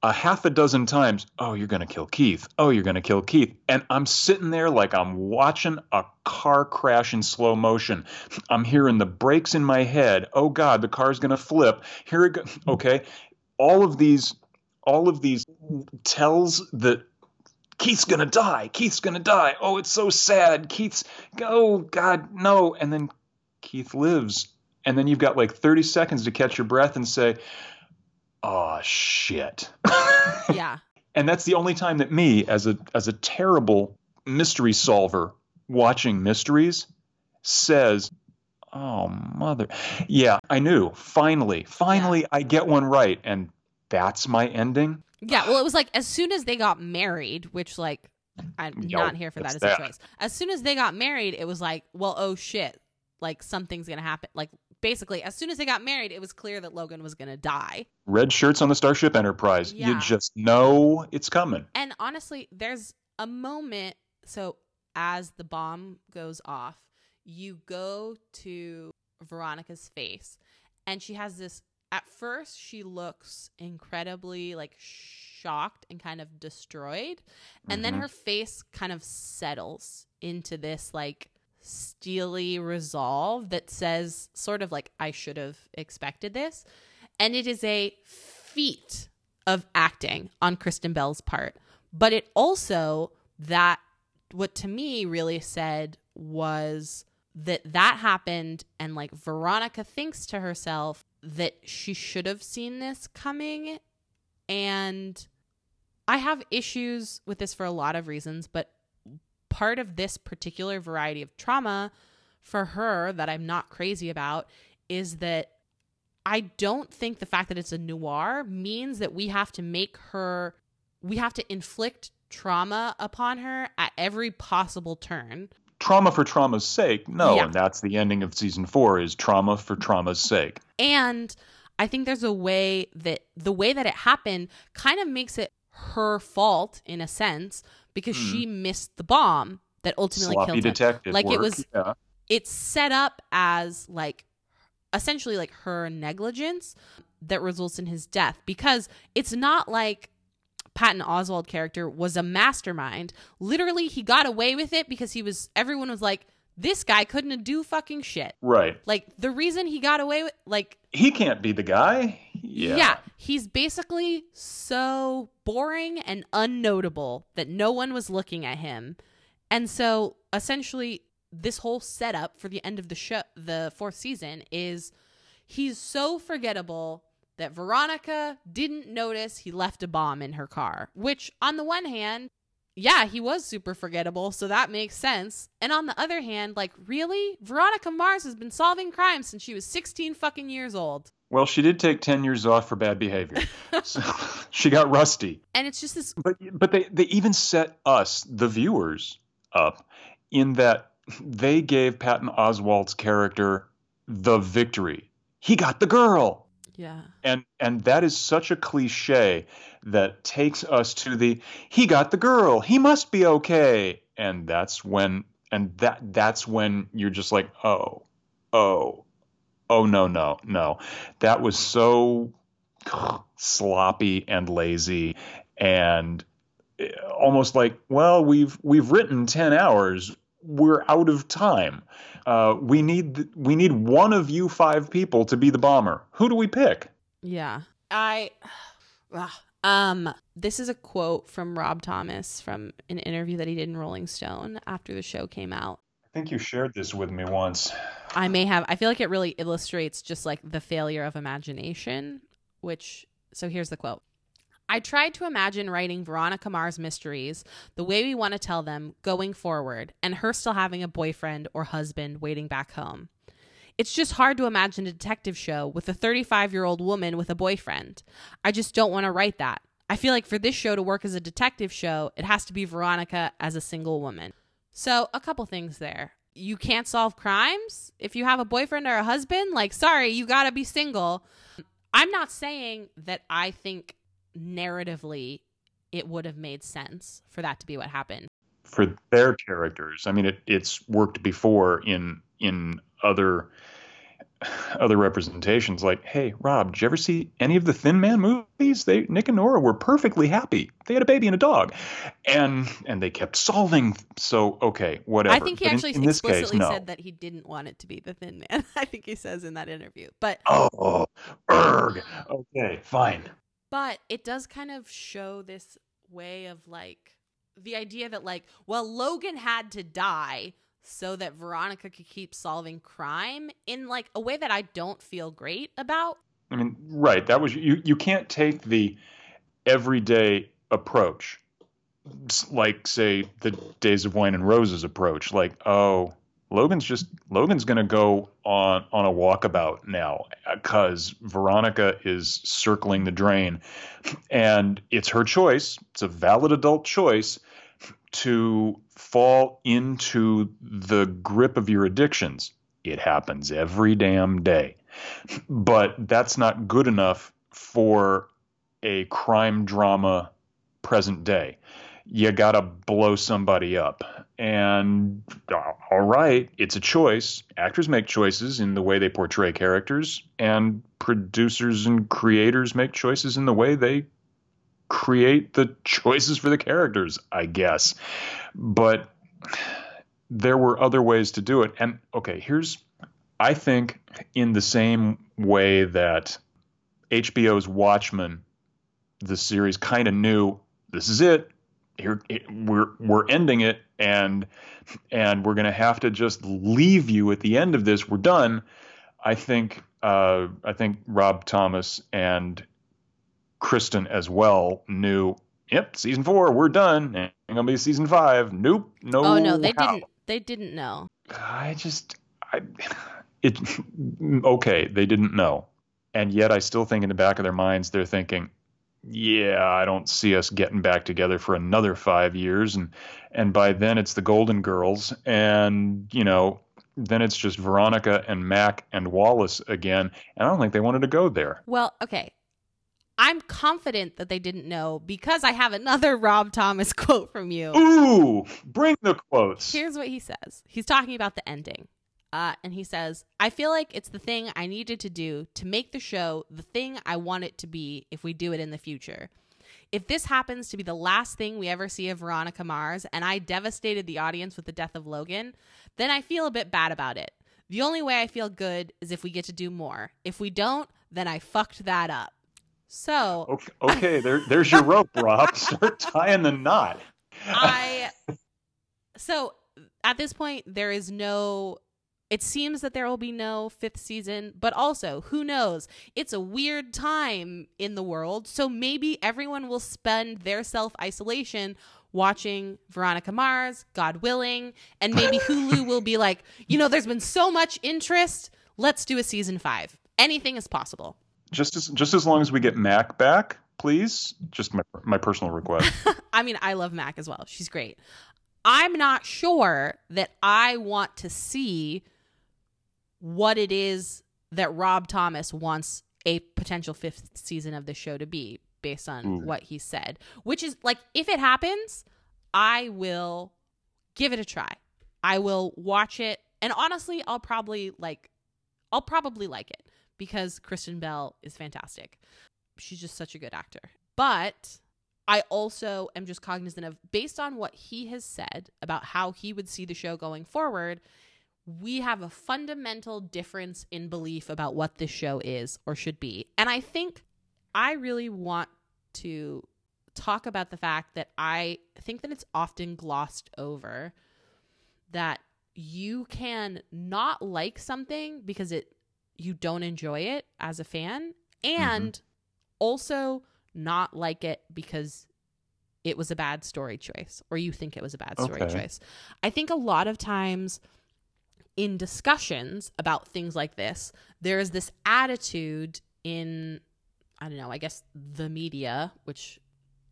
a half a dozen times, oh, you're going to kill Keith. Oh, you're going to kill Keith. And I'm sitting there like I'm watching a car crash in slow motion. I'm hearing the brakes in my head. Oh God, the car's going to flip. Here it go. Okay. All of these all of these tells that Keith's gonna die. Keith's gonna die. Oh, it's so sad. Keith's oh God, no. And then Keith lives. And then you've got like 30 seconds to catch your breath and say, Oh shit. (laughs) Yeah. and that's the only time that me, as a as a terrible mystery solver watching mysteries, says, Oh mother. Yeah, I knew. Finally, finally I get one right. And that's my ending. Yeah, well, it was like as soon as they got married, which like I'm Yo, not here for that as a choice. As soon as they got married, it was like, well, oh shit, like something's gonna happen. Like basically, as soon as they got married, it was clear that Logan was gonna die. red shirts on the Starship Enterprise. Yeah. You just know it's coming. And honestly, there's a moment. So as the bomb goes off, you go to Veronica's face, and she has this. At first, she looks incredibly like shocked and kind of destroyed, and then Mhm. her face kind of settles into this like steely resolve that says sort of like I should have expected this. And it is a feat of acting on Kristen Bell's part. But it also that what to me really said was that that happened and like Veronica thinks to herself that she should have seen this coming and I have issues with this for a lot of reasons, but part of this particular variety of trauma for her that I'm not crazy about is that I don't think the fact that it's a noir means that we have to make her, we have to inflict trauma upon her at every possible turn. Trauma for trauma's sake. No, yeah. and that's the ending of season four is trauma for trauma's sake. And I think there's a way that the way that it happened kind of makes it her fault in a sense because mm. she missed the bomb that ultimately Sloppy killed detective him. Like work. it was, yeah. it's set up as like essentially like her negligence that results in his death because it's not like Patton Oswalt character was a mastermind. Literally, he got away with it because he was. Everyone was like, "This guy couldn't do fucking shit." Right. Like the reason he got away with, like, he can't be the guy. Yeah. Yeah. He's basically so boring and unnotable that no one was looking at him. And so essentially this whole setup for the end of the show the fourth season is he's so forgettable that Veronica didn't notice he left a bomb in her car, which on the one hand, yeah, he was super forgettable, so that makes sense. And on the other hand, like really, Veronica Mars has been solving crimes since she was 16 fucking years old. Well, she did take 10 years off for bad behavior. (laughs) so (laughs) she got rusty. And it's just this But but they they even set us, the viewers, up in that they gave Patton Oswalt's character the victory. He got the girl. Yeah. And and that is such a cliche that takes us to the he got the girl. He must be okay. And that's when and that that's when you're just like, "Oh. Oh. Oh no, no. No. That was so sloppy and lazy and eh, almost like, well, we've we've written 10 hours we're out of time. Uh, we need we need one of you five people to be the bomber. Who do we pick? Yeah, I. (sighs) Um, this is a quote from Rob Thomas from an interview that he did in Rolling Stone after the show came out. I think you shared this with me once. I may have. I feel like it really illustrates just like the failure of imagination. Which, so here's the quote. I tried to imagine writing Veronica Mars mysteries the way we want to tell them going forward, and her still having a boyfriend or husband waiting back home. It's just hard to imagine a detective show with a 35 year old woman with a boyfriend. I just don't want to write that. I feel like for this show to work as a detective show, it has to be Veronica as a single woman. So, a couple things there. You can't solve crimes if you have a boyfriend or a husband. Like, sorry, you gotta be single. I'm not saying that I think narratively it would have made sense for that to be what happened. For their characters. I mean it, it's worked before in in other other representations. Like hey rob did you ever see any of the thin man movies? They nick and nora were perfectly happy. They had a baby and a dog. And and they kept solving. So okay whatever. I think he but actually in, in explicitly case, no. said that he didn't want it to be the thin man. (laughs) I think he says in that interview. But oh erg. Okay fine but it does kind of show this way of like the idea that like, well, Logan had to die so that Veronica could keep solving crime in like a way that I don't feel great about. I mean, right, that was you you can't take the everyday approach like say the days of wine and roses approach like oh Logan's just Logan's going to go on on a walkabout now uh, because Veronica is circling the drain, and it's her choice. It's a valid adult choice to fall into the grip of your addictions. It happens every damn day, but that's not good enough for a crime drama present day you got to blow somebody up. And uh, all right, it's a choice. Actors make choices in the way they portray characters, and producers and creators make choices in the way they create the choices for the characters, I guess. But there were other ways to do it. And okay, here's I think in the same way that HBO's Watchmen, the series kind of knew this is it. Here we're we're ending it, and and we're gonna have to just leave you at the end of this. We're done. I think uh, I think Rob Thomas and kristen as well knew. Yep, season four, we're done. Ain't gonna be season five. Nope, no. Oh no, they how. didn't. They didn't know. I just, I, it. Okay, they didn't know, and yet I still think in the back of their minds they're thinking, yeah, I don't see us getting back together for another five years, and and by then it's the Golden Girls, and you know then it's just Veronica and Mac and Wallace again. And I don't think they wanted to go there. Well, okay. I'm confident that they didn't know because I have another Rob Thomas (laughs) quote from you. Ooh, bring the quotes. Here's what he says. He's talking about the ending. Uh, and he says, I feel like it's the thing I needed to do to make the show the thing I want it to be if we do it in the future. If this happens to be the last thing we ever see of Veronica Mars and I devastated the audience with the death of Logan, then I feel a bit bad about it. The only way I feel good is if we get to do more. If we don't, then I fucked that up. So okay, okay there, there's your rope, Rob. (laughs) Start tying the knot. I so at this point there is no it seems that there will be no fifth season, but also, who knows? It's a weird time in the world, so maybe everyone will spend their self isolation watching Veronica Mars, God willing, and maybe (laughs) Hulu will be like, you know, there's been so much interest, let's do a season five. Anything is possible. Just as just as long as we get Mac back, please. Just my my personal request. (laughs) I mean, I love Mac as well. She's great. I'm not sure that I want to see what it is that Rob Thomas wants a potential fifth season of the show to be based on Ooh. what he said. Which is like if it happens, I will give it a try. I will watch it and honestly, I'll probably like I'll probably like it because Kristen Bell is fantastic. She's just such a good actor. But I also am just cognizant of based on what he has said about how he would see the show going forward, we have a fundamental difference in belief about what this show is or should be. And I think I really want to talk about the fact that I think that it's often glossed over that you can not like something because it you don't enjoy it as a fan and mm-hmm. also not like it because it was a bad story choice or you think it was a bad story okay. choice. I think a lot of times in discussions about things like this, there is this attitude in, I don't know, I guess the media, which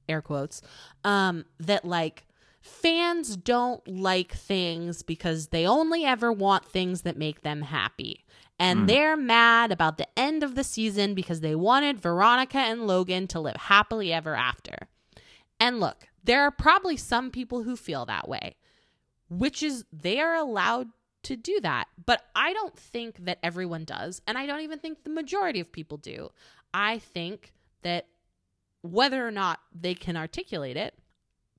air quotes, um, that like fans don't like things because they only ever want things that make them happy. And mm. they're mad about the end of the season because they wanted Veronica and Logan to live happily ever after. And look, there are probably some people who feel that way, which is they are allowed to do that. But I don't think that everyone does. And I don't even think the majority of people do. I think that whether or not they can articulate it,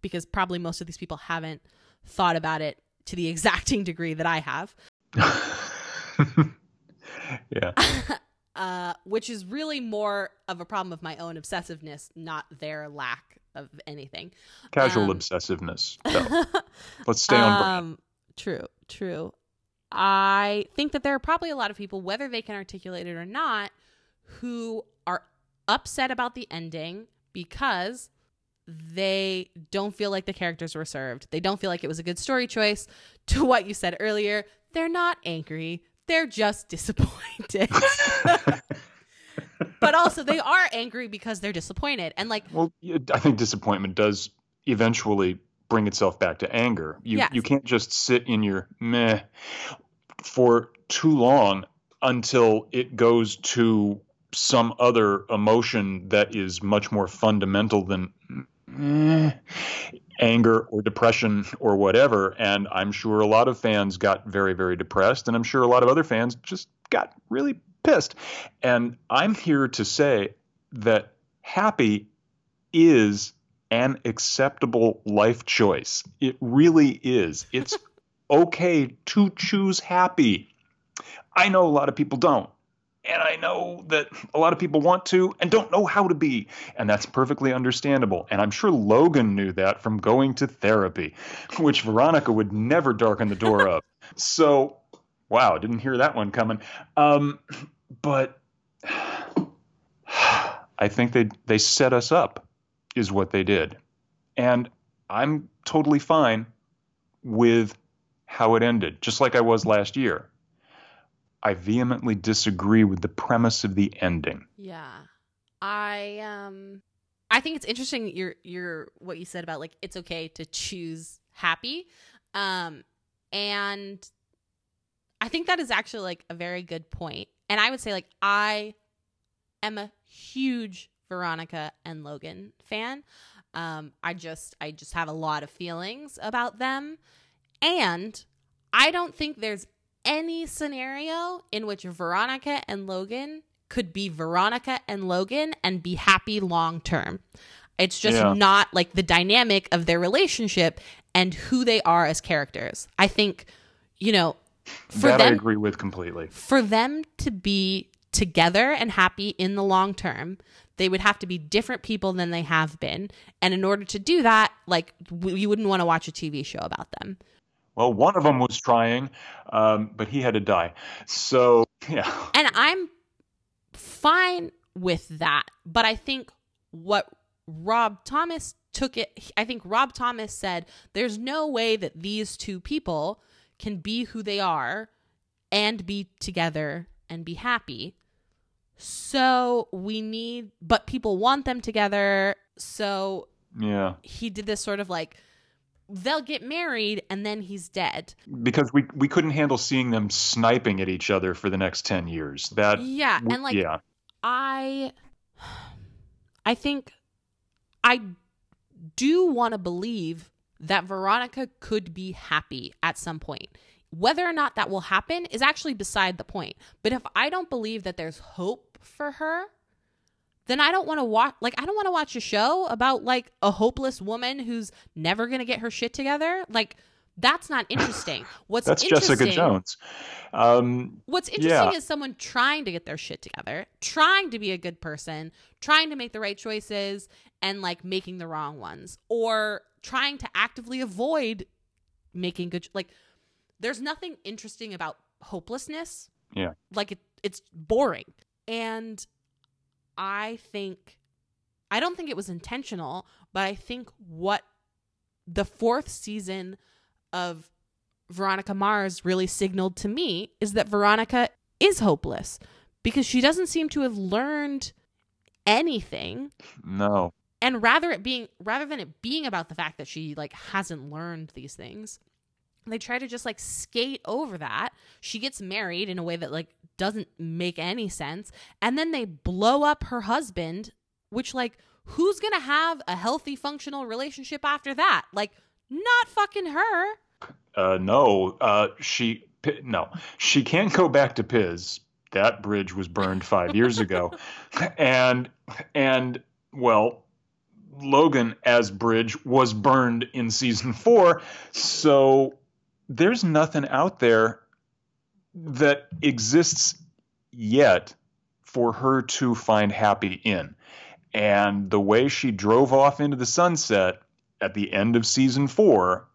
because probably most of these people haven't thought about it to the (laughs) exacting degree that I have. (laughs) yeah. (laughs) uh, which is really more of a problem of my own obsessiveness, not their lack of anything. Casual um, obsessiveness. Let's stay on brand. Um, true, true. I think that there are probably a lot of people, whether they can articulate it or not, who are upset about the ending because they don't feel like the characters were served. They don't feel like it was a good story choice. (laughs) To what you said earlier, they're not angry, they're just (laughs) disappointed. but also, they are angry because they're disappointed. And like, well, I think disappointment does eventually bring itself back to anger. You yes. you can't just sit in your meh for too long until it goes to some other emotion that is much more fundamental than eh, anger or depression or whatever. And I'm sure a lot of fans got very, very depressed, and I'm sure a lot of other fans just got really pissed. And I'm here to say that happy is an acceptable life choice. It really is. It's (laughs) okay to choose happy. I know a lot of people don't. And I know that a lot of people want to and don't know how to be. And that's perfectly understandable. And I'm sure Logan knew that from going to therapy, which Veronica would never darken the door of. (laughs) So, wow, didn't hear that one coming. Um, but (sighs) I think they they set us up, is what they did, and I'm totally fine with how it ended, just like I was last year. I vehemently disagree with the premise of the ending. Yeah. I um I think it's interesting your your what you said about like it's okay to choose happy. Um and I think that is actually like a very good point. And I would say like I am a huge Veronica and Logan fan. Um I just I just have a lot of feelings about them and I don't think there's any scenario in which Veronica and Logan could be Veronica and Logan and be happy long term. It's just Yeah. not like the dynamic of their relationship and who they are as characters. I think, you know, for that I agree with completely. for them to be together and happy in the long term, they would have to be different people than they have been. And in order to do that, like w- you wouldn't want to watch a TV show about them. Well, one of them was trying, um, but he had to die. So, (laughs) yeah. And I'm fine with that. But I think what Rob Thomas took it, I think Rob Thomas said, there's no way that these two people can be who they are and be together and be happy. So we need, but people want them together. So Yeah. he did this sort of like, they'll get married and then he's dead. Because we we couldn't handle seeing them sniping at each other for the next 10 years. That Yeah. And like, yeah. I I think I do want to believe that Veronica could be happy at some point. Whether or not that will happen is actually beside the point. But if I don't believe that there's hope for her, then I don't want to watch like I don't want to watch a show about like a hopeless woman who's never going to get her shit together. Like that's not interesting. (laughs) What's That's interesting Jessica Jones. Um, What's interesting Yeah. is someone trying to get their shit together, trying to be a good person, trying to make the right choices and like making the wrong ones or trying to actively avoid making good like there's nothing interesting about hopelessness. Yeah. Like it it's boring. And I think I don't think it was intentional, but I think what the fourth season of Veronica Mars really signaled to me is that Veronica is hopeless because she doesn't seem to have learned anything no. and rather it being rather than it being about the fact that she like hasn't learned these things they try to just like skate over that she gets married in a way that like doesn't make any sense and then they blow up her husband which like who's gonna have a healthy functional relationship after that like not fucking her Uh, no. Uh, she no. She can't go back to Piz. That bridge was burned five years (laughs) ago, and and well, Logan as Bridge was burned in season four. So there's nothing out there that exists yet for her to find happy in. And the way she drove off into the sunset at the end of season four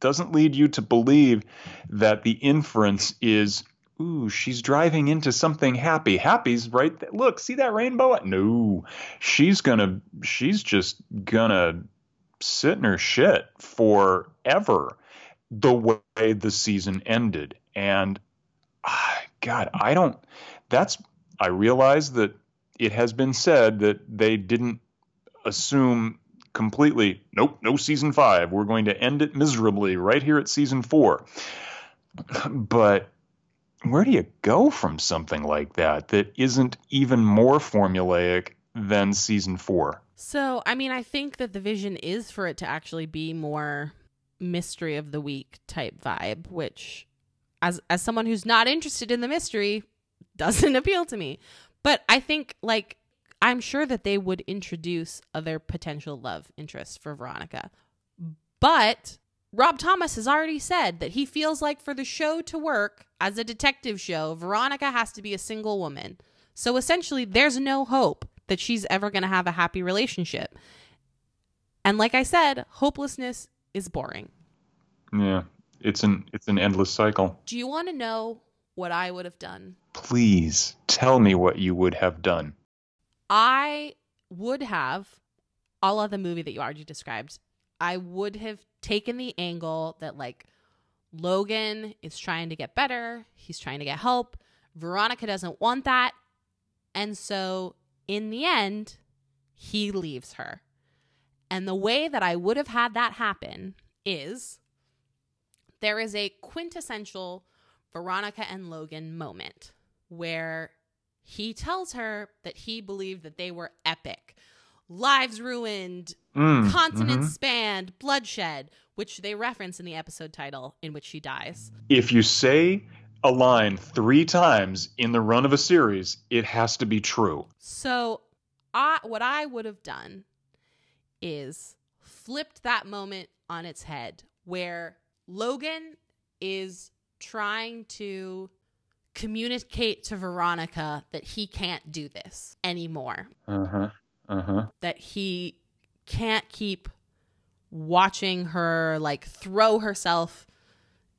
doesn't lead you to believe that the inference is, ooh, she's driving into something happy. Happy's right there. Look, see that rainbow? No, she's gonna, she's just gonna sit in her shit forever the way the season ended. And Ah, God, I don't, that's, I realize that it has been said that they didn't assume completely, nope, no season five. We're going to end it miserably right here at season four. But where do you go from something like that that isn't even more formulaic than season four? So, I mean, I think that the vision is for it to actually be more mystery of the week type vibe, which as as someone who's not interested in the mystery doesn't (laughs) appeal to me. But I think like I'm sure that they would introduce other potential love interests for Veronica. But Rob Thomas has already said that he feels like for the show to work as a detective show, Veronica has to be a single woman. So essentially, there's no hope that she's ever going to have a happy relationship. And like I said, hopelessness is boring. Yeah, it's an it's an endless cycle. Do you want to know what I would have done? Please tell me what you would have done. I would have, a la the movie that you already described, I would have taken the angle that like Logan is trying to get better, he's trying to get help. Veronica doesn't want that. And so in the end, he leaves her. And the way that I would have had that happen is there is a quintessential Veronica and Logan moment where he tells her that he believed that they were epic. Lives ruined, Mm, continents mhm. spanned, bloodshed, which they reference in the episode title in which she dies. If you say a line three times in the run of a series, it has to be true. So, I what I would have done is flipped that moment on its head where Logan is trying to communicate to Veronica that he can't do this anymore. Uh huh. Uh huh. That he can't keep watching her like throw herself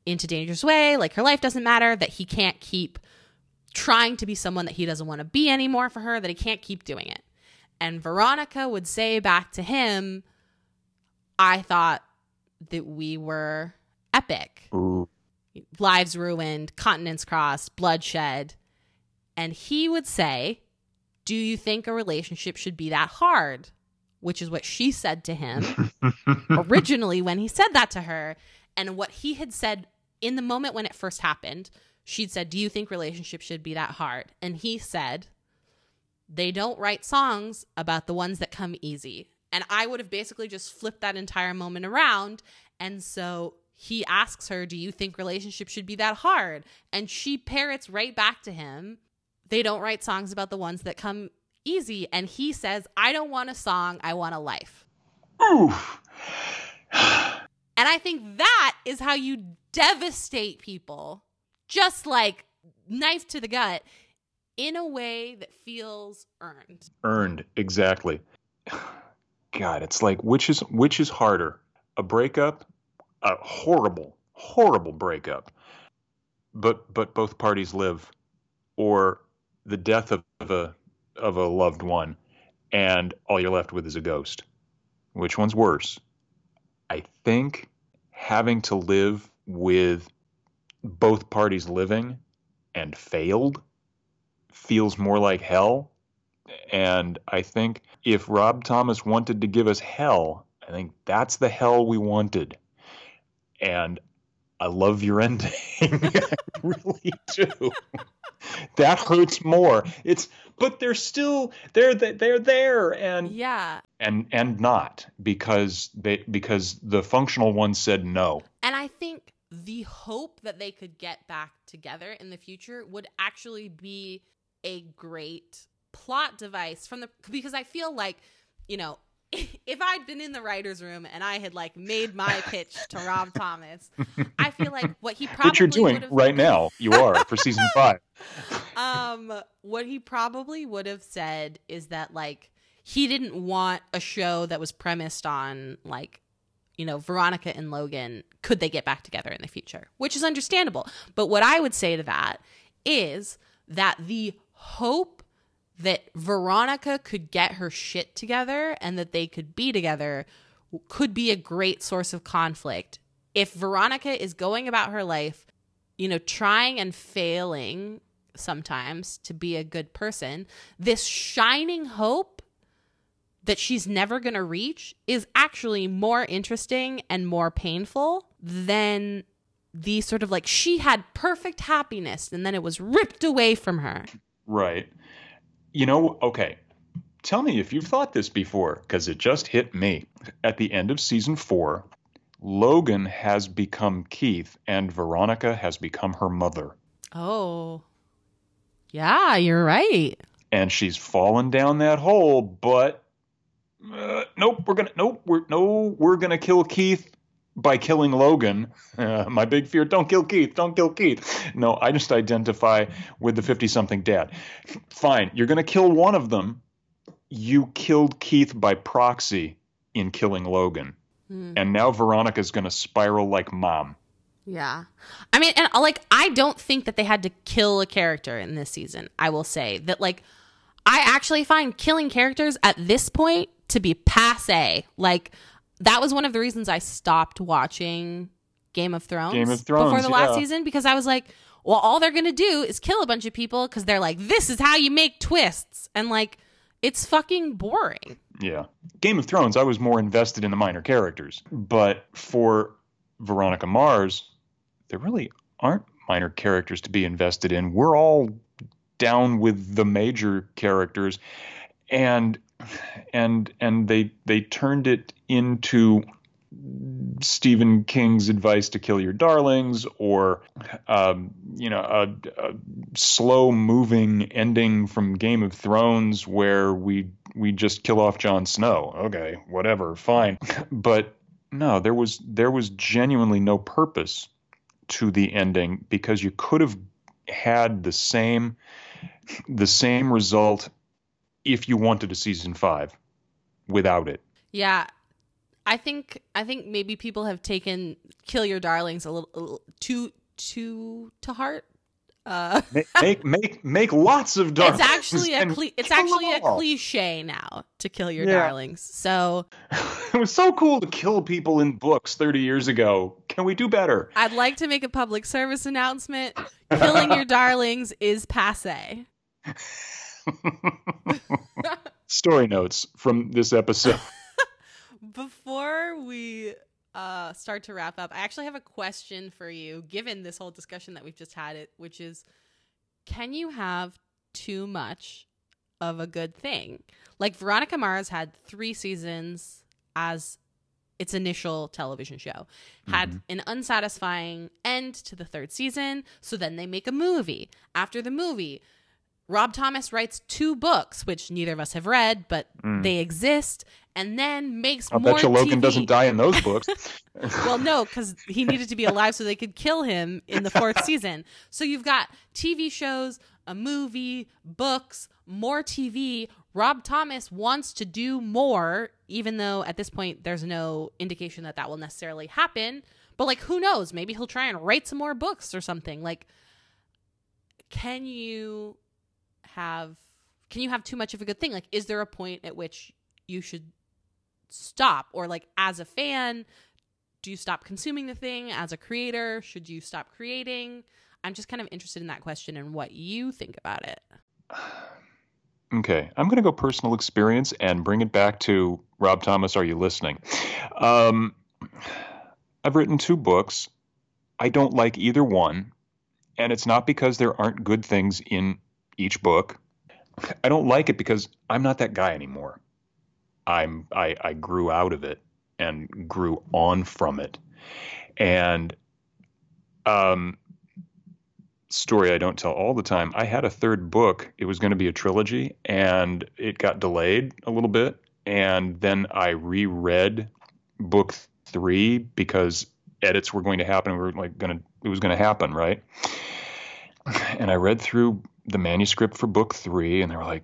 into dangerous way, like her life doesn't matter, that he can't keep trying to be someone that he doesn't want to be anymore for her, that he can't keep doing it. And Veronica would say back to him, I thought that we were epic. Ooh. Lives ruined, continents crossed, bloodshed. And he would say, Do you think a relationship should be that hard? Which is what she said to him (laughs) originally when he said that to her. And what he had said in the moment when it first happened, she'd said, Do you think relationships should be that hard? And he said, They don't write songs about the ones that come easy. And I would have basically just flipped that entire moment around. And so he asks her, Do you think relationships should be that hard? And she parrots right back to him, They don't write songs about the ones that come easy. And he says, I don't want a song, I want a life. Oof. And I think that is how you devastate people, just like knife to the gut, in a way that feels earned. Earned exactly. (sighs) God, it's like which is which is harder, a breakup, a horrible, horrible breakup, but but both parties live, or the death of a of a loved one, and all you're left with is a ghost. Which one's worse? I think having to live with both parties living and failed feels more like hell. And I think if Rob Thomas wanted to give us hell, I think that's the hell we wanted. And I love your ending. (laughs) I really do. that hurts more. It's but they're still they're they're there and Yeah. and and not because they because the functional one said no. And I think the hope that they could get back together in the future would actually be a great plot device from the because I feel like, you know, (laughs) if I'd been in the writer's room and I had like made my pitch to Rob (laughs) Thomas, (laughs) I feel like what he probably Which you're doing would have right now. You are for season five. um what he probably would have said is that like he didn't want a show that was premised on like you know Veronica and Logan could they get back together in the future which is understandable but what I would say to that is that the hope that Veronica could get her shit together and that they could be together could be a great source of conflict if Veronica is going about her life you know, trying and failing sometimes to be a good person, this shining hope that she's never going to reach is actually more interesting and more painful than the sort of like she had perfect happiness and then it was ripped away from her. Right. You know, okay. Tell me if you've thought this before, because it just hit me. At the end of season four, Logan has become Keith and Veronica has become her mother. Oh. Yeah, you're right. And she's fallen down that hole, but uh, nope, we're gonna nope, we're no, we're gonna kill Keith by killing Logan. Uh, my big fear: don't kill Keith. Don't kill Keith. No, I just identify with the fifty-something dad. Fine, you're going to kill one of them. You killed Keith by proxy in killing Logan, Hmm. and now Veronica's going to spiral like mom. Yeah. I mean, and uh, like, I don't think that they had to kill a character in this season. I will say that, like, I actually find killing characters at this point to be passe. Like, that was one of the reasons I stopped watching Game of Thrones, Game of Thrones, before the last yeah. season because I was like, well, all they're going to do is kill a bunch of people because they're like, this is how you make twists. And, like, it's fucking boring. Yeah. Game of Thrones, I was more invested in the minor characters. But for Veronica Mars, there really aren't minor characters to be invested in. We're all down with the major characters. And and and they they turned it into Stephen King's advice to kill your darlings, or um, you know, a, a slow moving ending from Game of Thrones where we we just kill off Jon Snow. Okay, whatever, fine. But no, there was there was genuinely no purpose to the ending because you could have had the same the same result if you wanted a season five without it. Yeah. I think I think maybe people have taken "Kill Your Darlings" a little, a little too too to heart. Uh, make (laughs) make make, make lots of darlings. it's actually a cli- it's actually a cliche now to kill your Yeah. darlings. So (laughs) it was so cool to kill people in books 30 years ago. Can we do better? I'd like to make a public service announcement: killing your (laughs) darlings is passe. (laughs) Story notes from this episode. (laughs) Before we uh, start to wrap up, I actually have a question for you, given this whole discussion that we've just had, it which is, can you have too much of a good thing? Like Veronica Mars had three seasons as its initial television show, had an unsatisfying end to the third season. So then they make a movie. After the movie, Rob Thomas writes two books, which neither of us have read, but mm. they exist, and then makes I'll more bet you Logan TV. doesn't die in those books. (laughs) (laughs) Well, no, because he needed to be alive so they could kill him in the fourth season. So you've got TV shows, a movie, books, more TV. Rob Thomas wants to do more, even though at this point there's no indication that that will necessarily happen. But like, who knows? Maybe he'll try and write some more books or something. Like, can you have can you have too much of a good thing? Like, is there a point at which you should stop, or like as a fan? do you stop consuming the thing as a creator? Should you stop creating? I'm just kind of interested in that question and what you think about it. (sighs) Okay, I'm going to go personal experience and bring it back to Rob Thomas. Are you listening? Um, (sighs) I've written two books. I don't like either one, and it's not because there aren't good things in each book. I don't like it because I'm not that guy anymore. I'm I, I grew out of it and grew on from it, and um, story I don't tell all the time. I had a third book. It was going to be a trilogy and it got delayed a little bit. And then I reread book three because edits were going to happen. We were like going to, it was going to happen. Right. And I read through the manuscript for book three and there were like,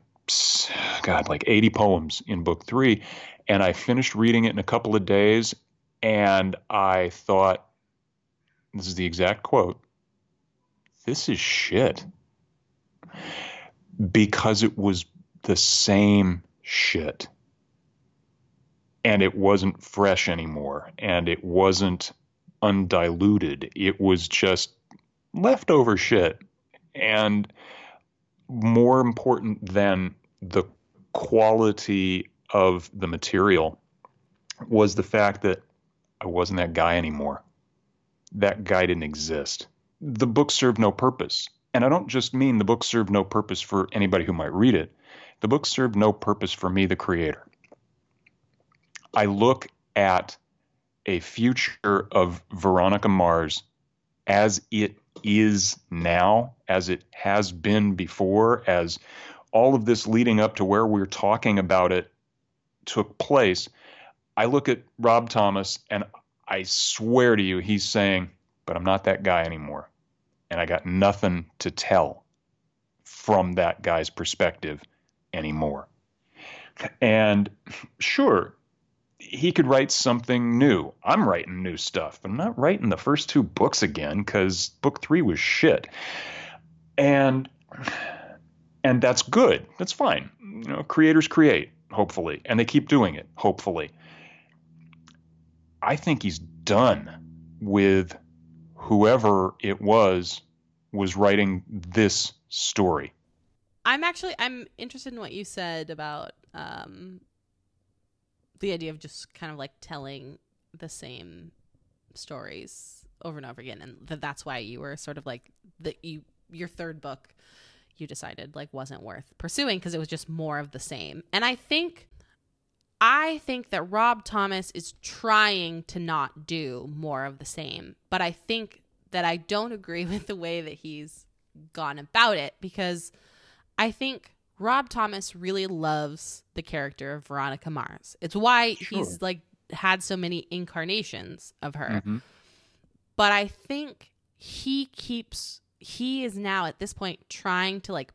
God, like 80 poems in book three. And I finished reading it in a couple of days and I thought, this is the exact quote this is shit. Because it was the same shit. And it wasn't fresh anymore and it wasn't undiluted. It was just leftover shit. And more important than the quality of the material was the fact that I wasn't that guy anymore that guy didn't exist the book served no purpose. And I don't just mean the book served no purpose for anybody who might read it. The book served no purpose for me, the creator. I look at a future of Veronica Mars as it is now, as it has been before, as all of this leading up to where we're talking about it took place. I look at Rob Thomas and I swear to you, he's saying, but I'm not that guy anymore. And I got nothing to tell from that guy's perspective anymore. And sure, he could write something new. I'm writing new stuff. I'm not writing the first two books again because book three was shit. And and that's good. That's fine. You know, creators create, hopefully, and they keep doing it, hopefully. I think he's done with whoever it was was writing this story. I'm actually I'm interested in what you said about um, the idea of just kind of like telling the same stories over and over again, and that that's why you were sort of like that you your third book you decided like wasn't worth pursuing because it was just more of the same. And I think I think that Rob Thomas is trying to not do more of the same, but I think that I don't (laughs) agree with the way that he's gone about it because I think Rob Thomas really loves the character of Veronica Mars. It's why sure. he's like had so many incarnations of her. Mm-hmm. But I think he keeps he is now at this point trying to like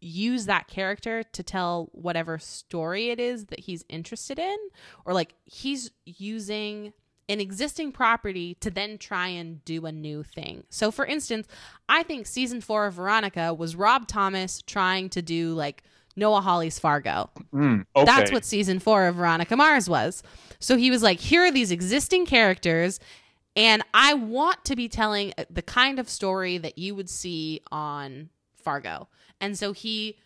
use that character to tell whatever story it is that he's interested in or like he's using an existing property to then try and do a new thing. So for instance, I think season 4 of Veronica was Rob Thomas trying to do like Noah Hawley's Fargo. Mm, okay. That's what season 4 of Veronica Mars was. So he was like here are these existing characters and I want to be telling the kind of story that you would see on Fargo. And so he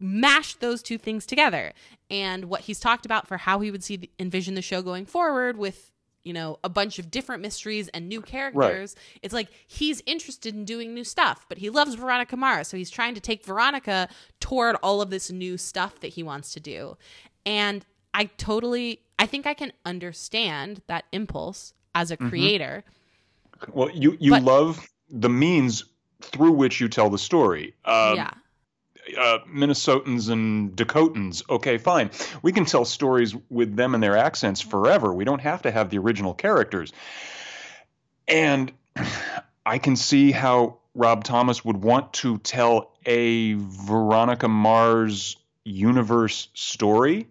mashed those two things together. And what he's talked about for how he would see the, envision the show going forward with you know a bunch of different mysteries and new characters right. it's like he's interested in doing new stuff but he loves veronica mars so he's trying to take veronica toward all of this new stuff that he wants to do and i totally i think i can understand that impulse as a mm-hmm. creator. Mm-hmm. Well, you you but, love the means through which you tell the story. Um, yeah. Uh, Minnesotans and Dakotans. Okay, fine. We can tell stories with them and their accents forever. We don't have to have the original characters. And I can see how Rob Thomas would want to tell a Veronica Mars universe story,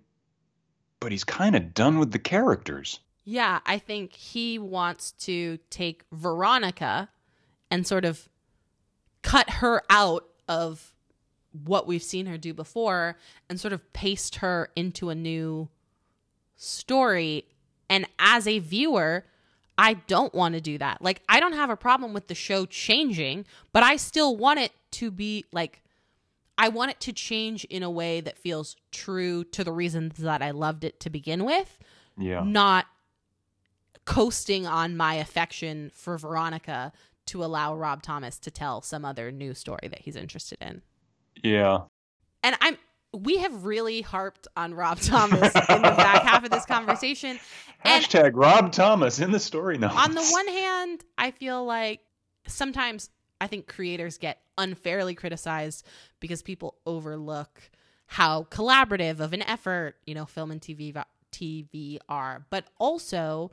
but he's kind of done with the characters. Yeah, I think he wants to take Veronica and sort of cut her out of what we've seen her do before and sort of paste her into a new story. And as a viewer, I don't want to do that. Like, I don't have a problem with the show changing, but I still want it to be like, I want it to change in a way that feels true to the reasons that I loved it to begin with. Yeah. Not coasting on my affection for Veronica to allow Rob Thomas to tell some other new story that he's interested in. Yeah. And I'm we have really harped on Rob (laughs) Thomas in the back half of this conversation. Hashtag and Rob Thomas in the story notes. On the one hand, I feel like sometimes I think creators get unfairly criticized because people overlook how collaborative of an effort, you know, film and TV TV are. But also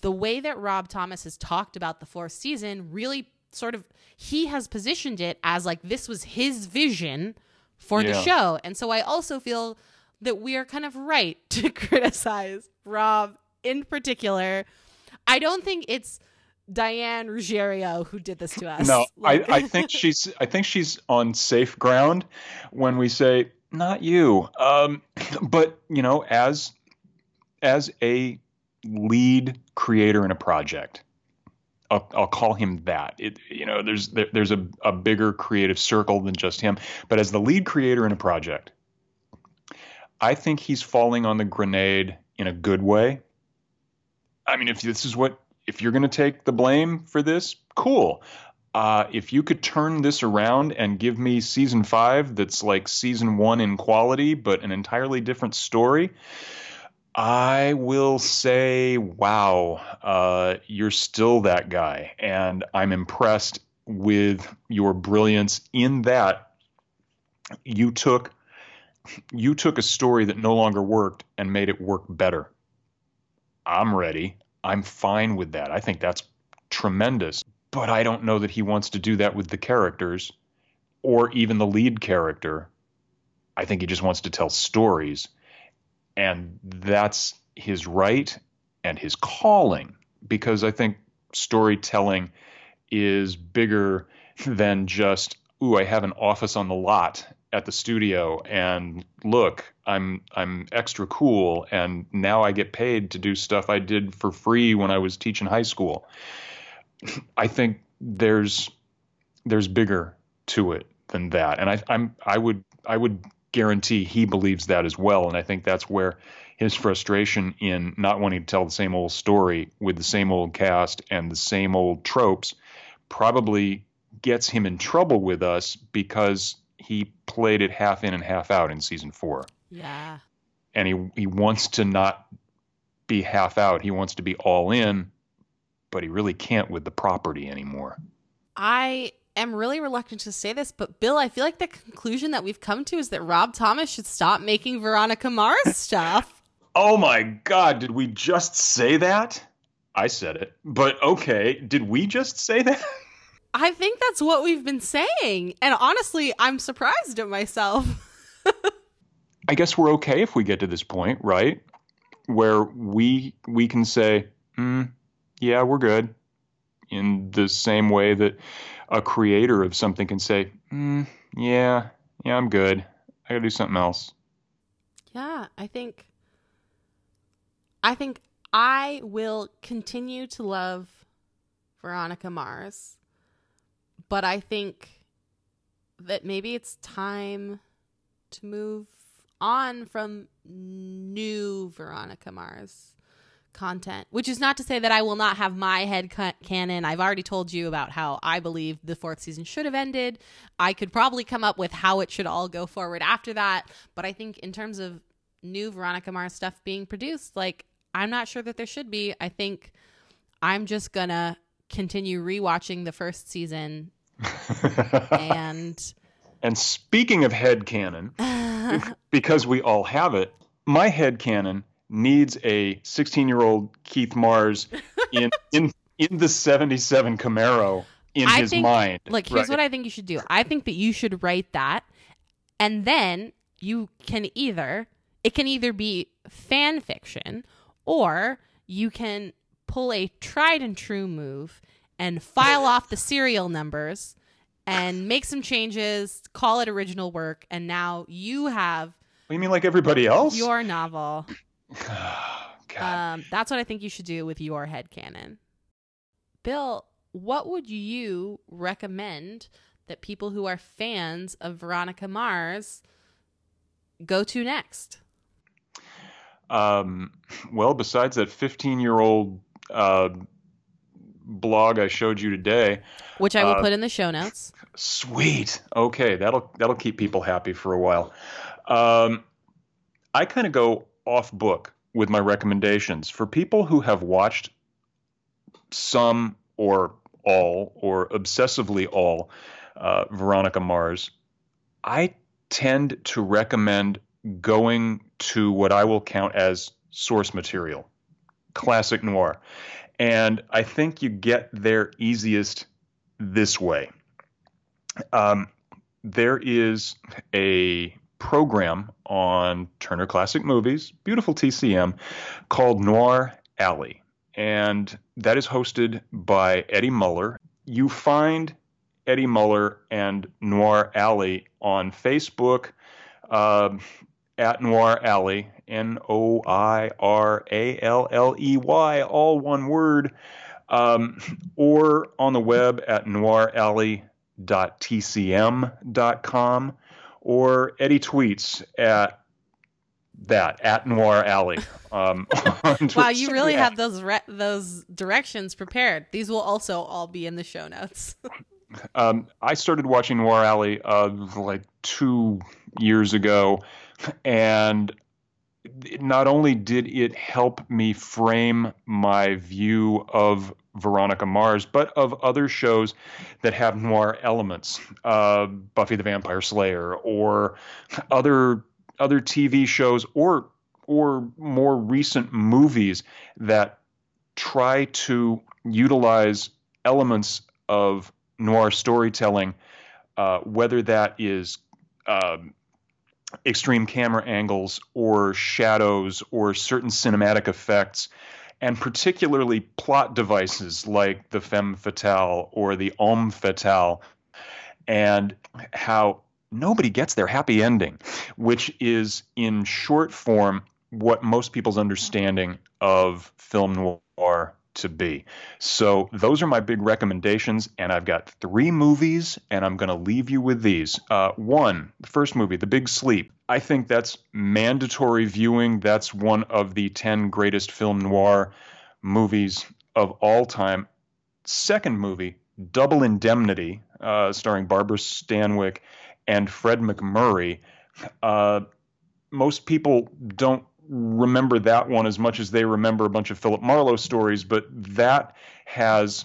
the way that Rob Thomas has talked about the fourth season really sort of he has positioned it as like this was his vision for yeah. the show. And so I also feel that we are kind of right (laughs) to criticize Rob in particular. I don't think it's Diane Ruggiero who did this to us. No, like- I, I think (laughs) she's I think she's on safe ground when we say not you. Um, (clears throat) but you know, as as a lead creator in a project. I'll, I'll, call him that. It, you know, there's there, there's a, a bigger creative circle than just him. But as the lead creator in a project, I think he's falling on the grenade in a good way. I mean, if this is what if you're going to take the blame for this, cool. Uh, if you could turn this around and give me season five that's like season one in quality, but an entirely different story, I will say, wow, uh, you're still that guy. And I'm impressed with your brilliance in that you took you took a story that no longer worked and made it work better. I'm ready. I'm fine with that. I think that's tremendous. But I don't know that he wants to do that with the characters or even the lead character. I think he just wants to tell stories. And that's his right and his calling because I think storytelling is bigger than just, ooh, I have an office on the lot at the studio and look, I'm I'm extra cool and now I get paid to do stuff I did for free when I was teaching high school. I think there's there's bigger to it than that. And I I'm I would I would guarantee he believes that as well. And I think that's where his frustration in not wanting to tell the same old story with the same old cast and the same old tropes probably gets him in trouble with us because he played it half in and half out in season four. Yeah. And he he wants to not be half out. He wants to be all in, but he really can't with the property anymore. I am really reluctant to say this, but Bill, I feel like the conclusion that we've come to is that Rob Thomas should stop making Veronica Mars (laughs) stuff. Oh my God, did we just say that? I said it, but okay, did we just say that? (laughs) I think that's what we've been saying. And honestly, I'm surprised at myself. (laughs) I guess we're okay if we get to this point, right? Where we we can say, mm, "Yeah, we're good," in the same way that a creator of something can say, mm, "Yeah, yeah, I'm good. I gotta do something else." Yeah, I think I think I will continue to love Veronica Mars, but I think that maybe it's time to move on from new Veronica Mars content, which is not to say that I will not have my head canon. I've already told you about how I believe the fourth season should have ended. I could probably come up with how it should all go forward after that, but I think in terms of new Veronica Mars stuff being produced, like I'm not sure that there should be. I think I'm just gonna continue rewatching the first season (laughs) and and speaking of head canon, (laughs) because we all have it, my head canon needs a 16 year old Keith Mars (laughs) in in in the 77 Camaro in I his think, mind. Look, here's right? what I think you should do. I think that you should write that, and then you can either it can either be fan fiction or you can pull a tried and true move and file off the serial numbers and make some changes, call it original work, and now you have. What, you mean like everybody else? Your novel. (sighs) um, that's what I think you should do with your head canon. Bill, what would you recommend that people who are fans of Veronica Mars go to next? Um, well, besides that 15 year old uh, blog I showed you today, which I will uh, put in the show notes. Sweet. Okay, that'll that'll keep people happy for a while. Um, I kind of go off book with my recommendations for people who have watched some or all or obsessively all uh, Veronica Mars. I tend to recommend going to what I will count as source material, classic noir. And I think you get there easiest this way. Um, there is a program on Turner Classic Movies, beautiful TCM, called Noir Alley. And that is hosted by Eddie Muller. You find Eddie Muller and Noir Alley on Facebook. Uh, at Noir Alley, N O I R A L L E Y, all one word, um, or on the web at noiralley.tcm.com, or Eddie tweets at that at Noir Alley. Um, (laughs) wow, you really have those re- those directions prepared. These will also all be in the show notes. (laughs) um, I started watching Noir Alley uh, like two years ago and not only did it help me frame my view of Veronica Mars, but of other shows that have noir elements, uh, Buffy the Vampire Slayer, or other other TV shows, or or more recent movies that try to utilize elements of noir storytelling, uh, whether that is um, extreme camera angles or shadows or certain cinematic effects, and particularly plot devices like the femme fatale or the homme fatale, and how nobody gets their happy ending, which is in short form what most people's understanding of film noir to be. So those are my big recommendations, and I've got three movies, and I'm going to leave you with these. Uh, one, the first movie, The Big Sleep. I think that's mandatory viewing. That's one of the 10 greatest film noir movies of all time. Second movie, Double Indemnity, uh, starring Barbara Stanwyck and Fred MacMurray. Uh, most people don't remember that one as much as they remember a bunch of Philip Marlowe stories, but that has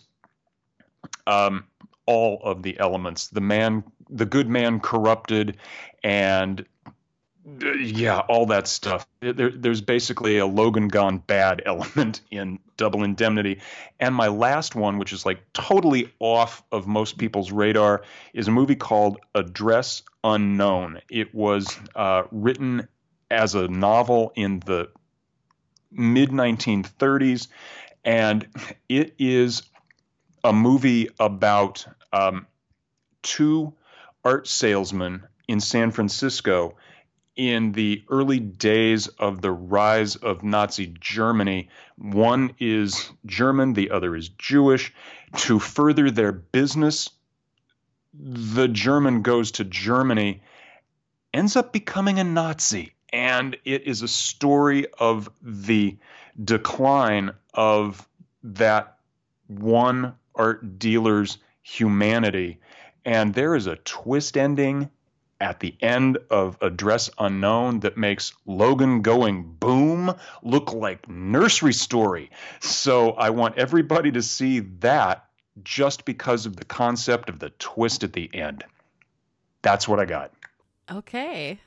um, all of the elements. The man, the good man corrupted, and uh, yeah, all that stuff. There, there's basically a Logan gone bad (laughs) element in Double Indemnity. And my last one, which is like totally off of most people's radar, is a movie called Address Unknown. It was uh, written as a novel in the mid 1930s, and it is a movie about um, two art salesmen in San Francisco in the early days of the rise of Nazi Germany. One is German, the other is Jewish. To further their business, the German goes to Germany, ends up becoming a Nazi and it is a story of the decline of that one art dealer's humanity. And there is a twist ending at the end of Address Unknown that makes Logan going boom look like nursery story. So I want everybody to see that just because of the concept of the twist at the end. That's what I got. Okay.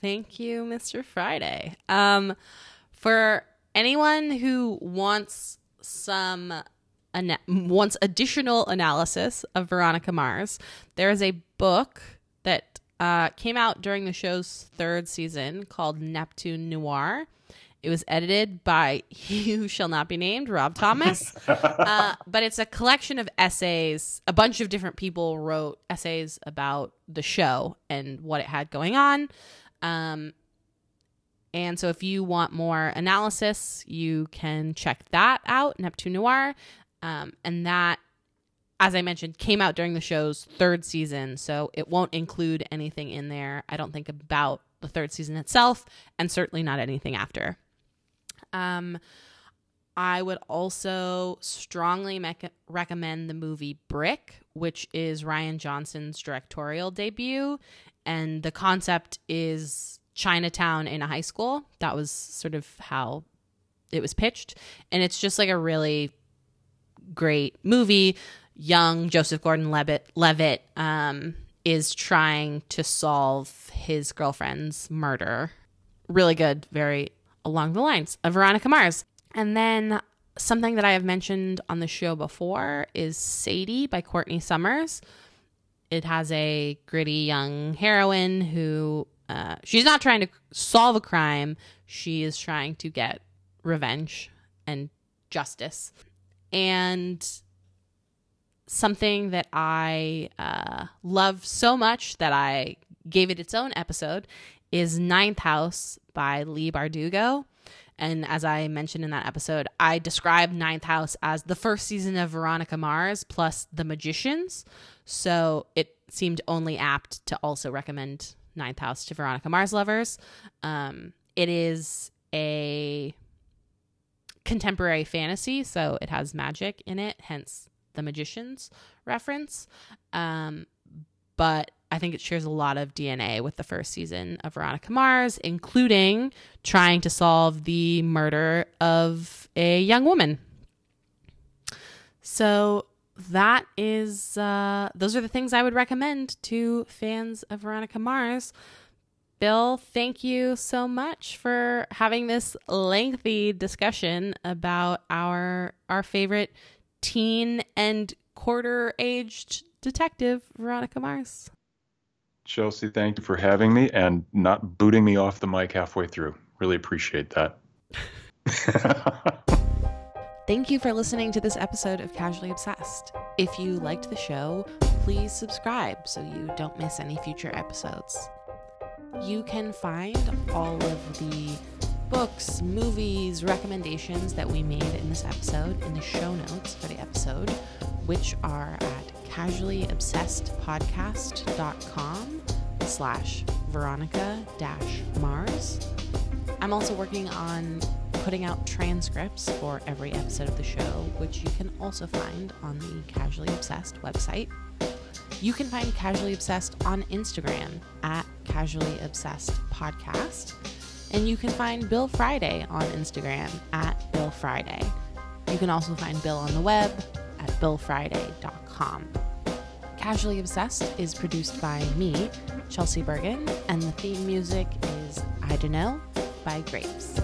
Thank you, Mr. Friday. Um, for anyone who wants some ana- wants additional analysis of Veronica Mars, there is a book that uh, came out during the show's third season called Neptune Noir. It was edited by (laughs) he who shall not be named, Rob Thomas. (laughs) uh, but it's a collection of essays. A bunch of different people wrote essays about the show and what it had going on. Um, and so if you want more analysis, you can check that out, Neptune Noir. Um, and that, as I mentioned, came out during the show's third season. So it won't include anything in there, I don't think, about the third season itself, and certainly not anything after. Um, I would also strongly mec- recommend the movie Brick, which is Rian Johnson's directorial debut and the concept is Chinatown in a high school. That was sort of how it was pitched, and it's just like a really great movie. Young Joseph Gordon-Levitt Levitt um, is trying to solve his girlfriend's murder. Really good, very along the lines of Veronica Mars. And then something that I have mentioned on the show before is Sadie by Courtney Summers it has a gritty young heroine who uh, she's not trying to solve a crime. She is trying to get revenge and justice. And something that I uh, love so much that I gave it its own episode is Ninth House by Leigh Bardugo. And as I mentioned in that episode, I described Ninth House as the first season of Veronica Mars plus The Magicians. So it seemed only apt to also recommend Ninth House to Veronica Mars lovers. Um, it is a contemporary fantasy, so it has magic in it, hence the magician's reference. Um, but I think it shares a lot of DNA with the first season of Veronica Mars, including trying to solve the murder of a young woman. So that is uh, those are the things I would recommend to fans of Veronica Mars. Bill, thank you so much for having this lengthy discussion about our our favorite teen and quarter aged detective, Veronica Mars. Chelsea, thank you for having me and not booting me off the mic halfway through. Really appreciate that. (laughs) Thank you for listening to this episode of Casually Obsessed. If you liked the show, please subscribe so you don't miss any future episodes. You can find all of the books, movies, recommendations that we made in this episode in the show notes for the episode, which are at casuallyobsessedpodcast.com slash veronica dash mars. I'm also working on putting out transcripts for every episode of the show, which you can also find on the Casually Obsessed website. You can find Casually Obsessed on Instagram at Casually Obsessed Podcast. And you can find Bill Friday on Instagram at Bill Friday. You can also find Bill on the web at billfriday.com. Casually Obsessed is produced by me, Chelsea Bergen, and the theme music is I Dunno by Grapes.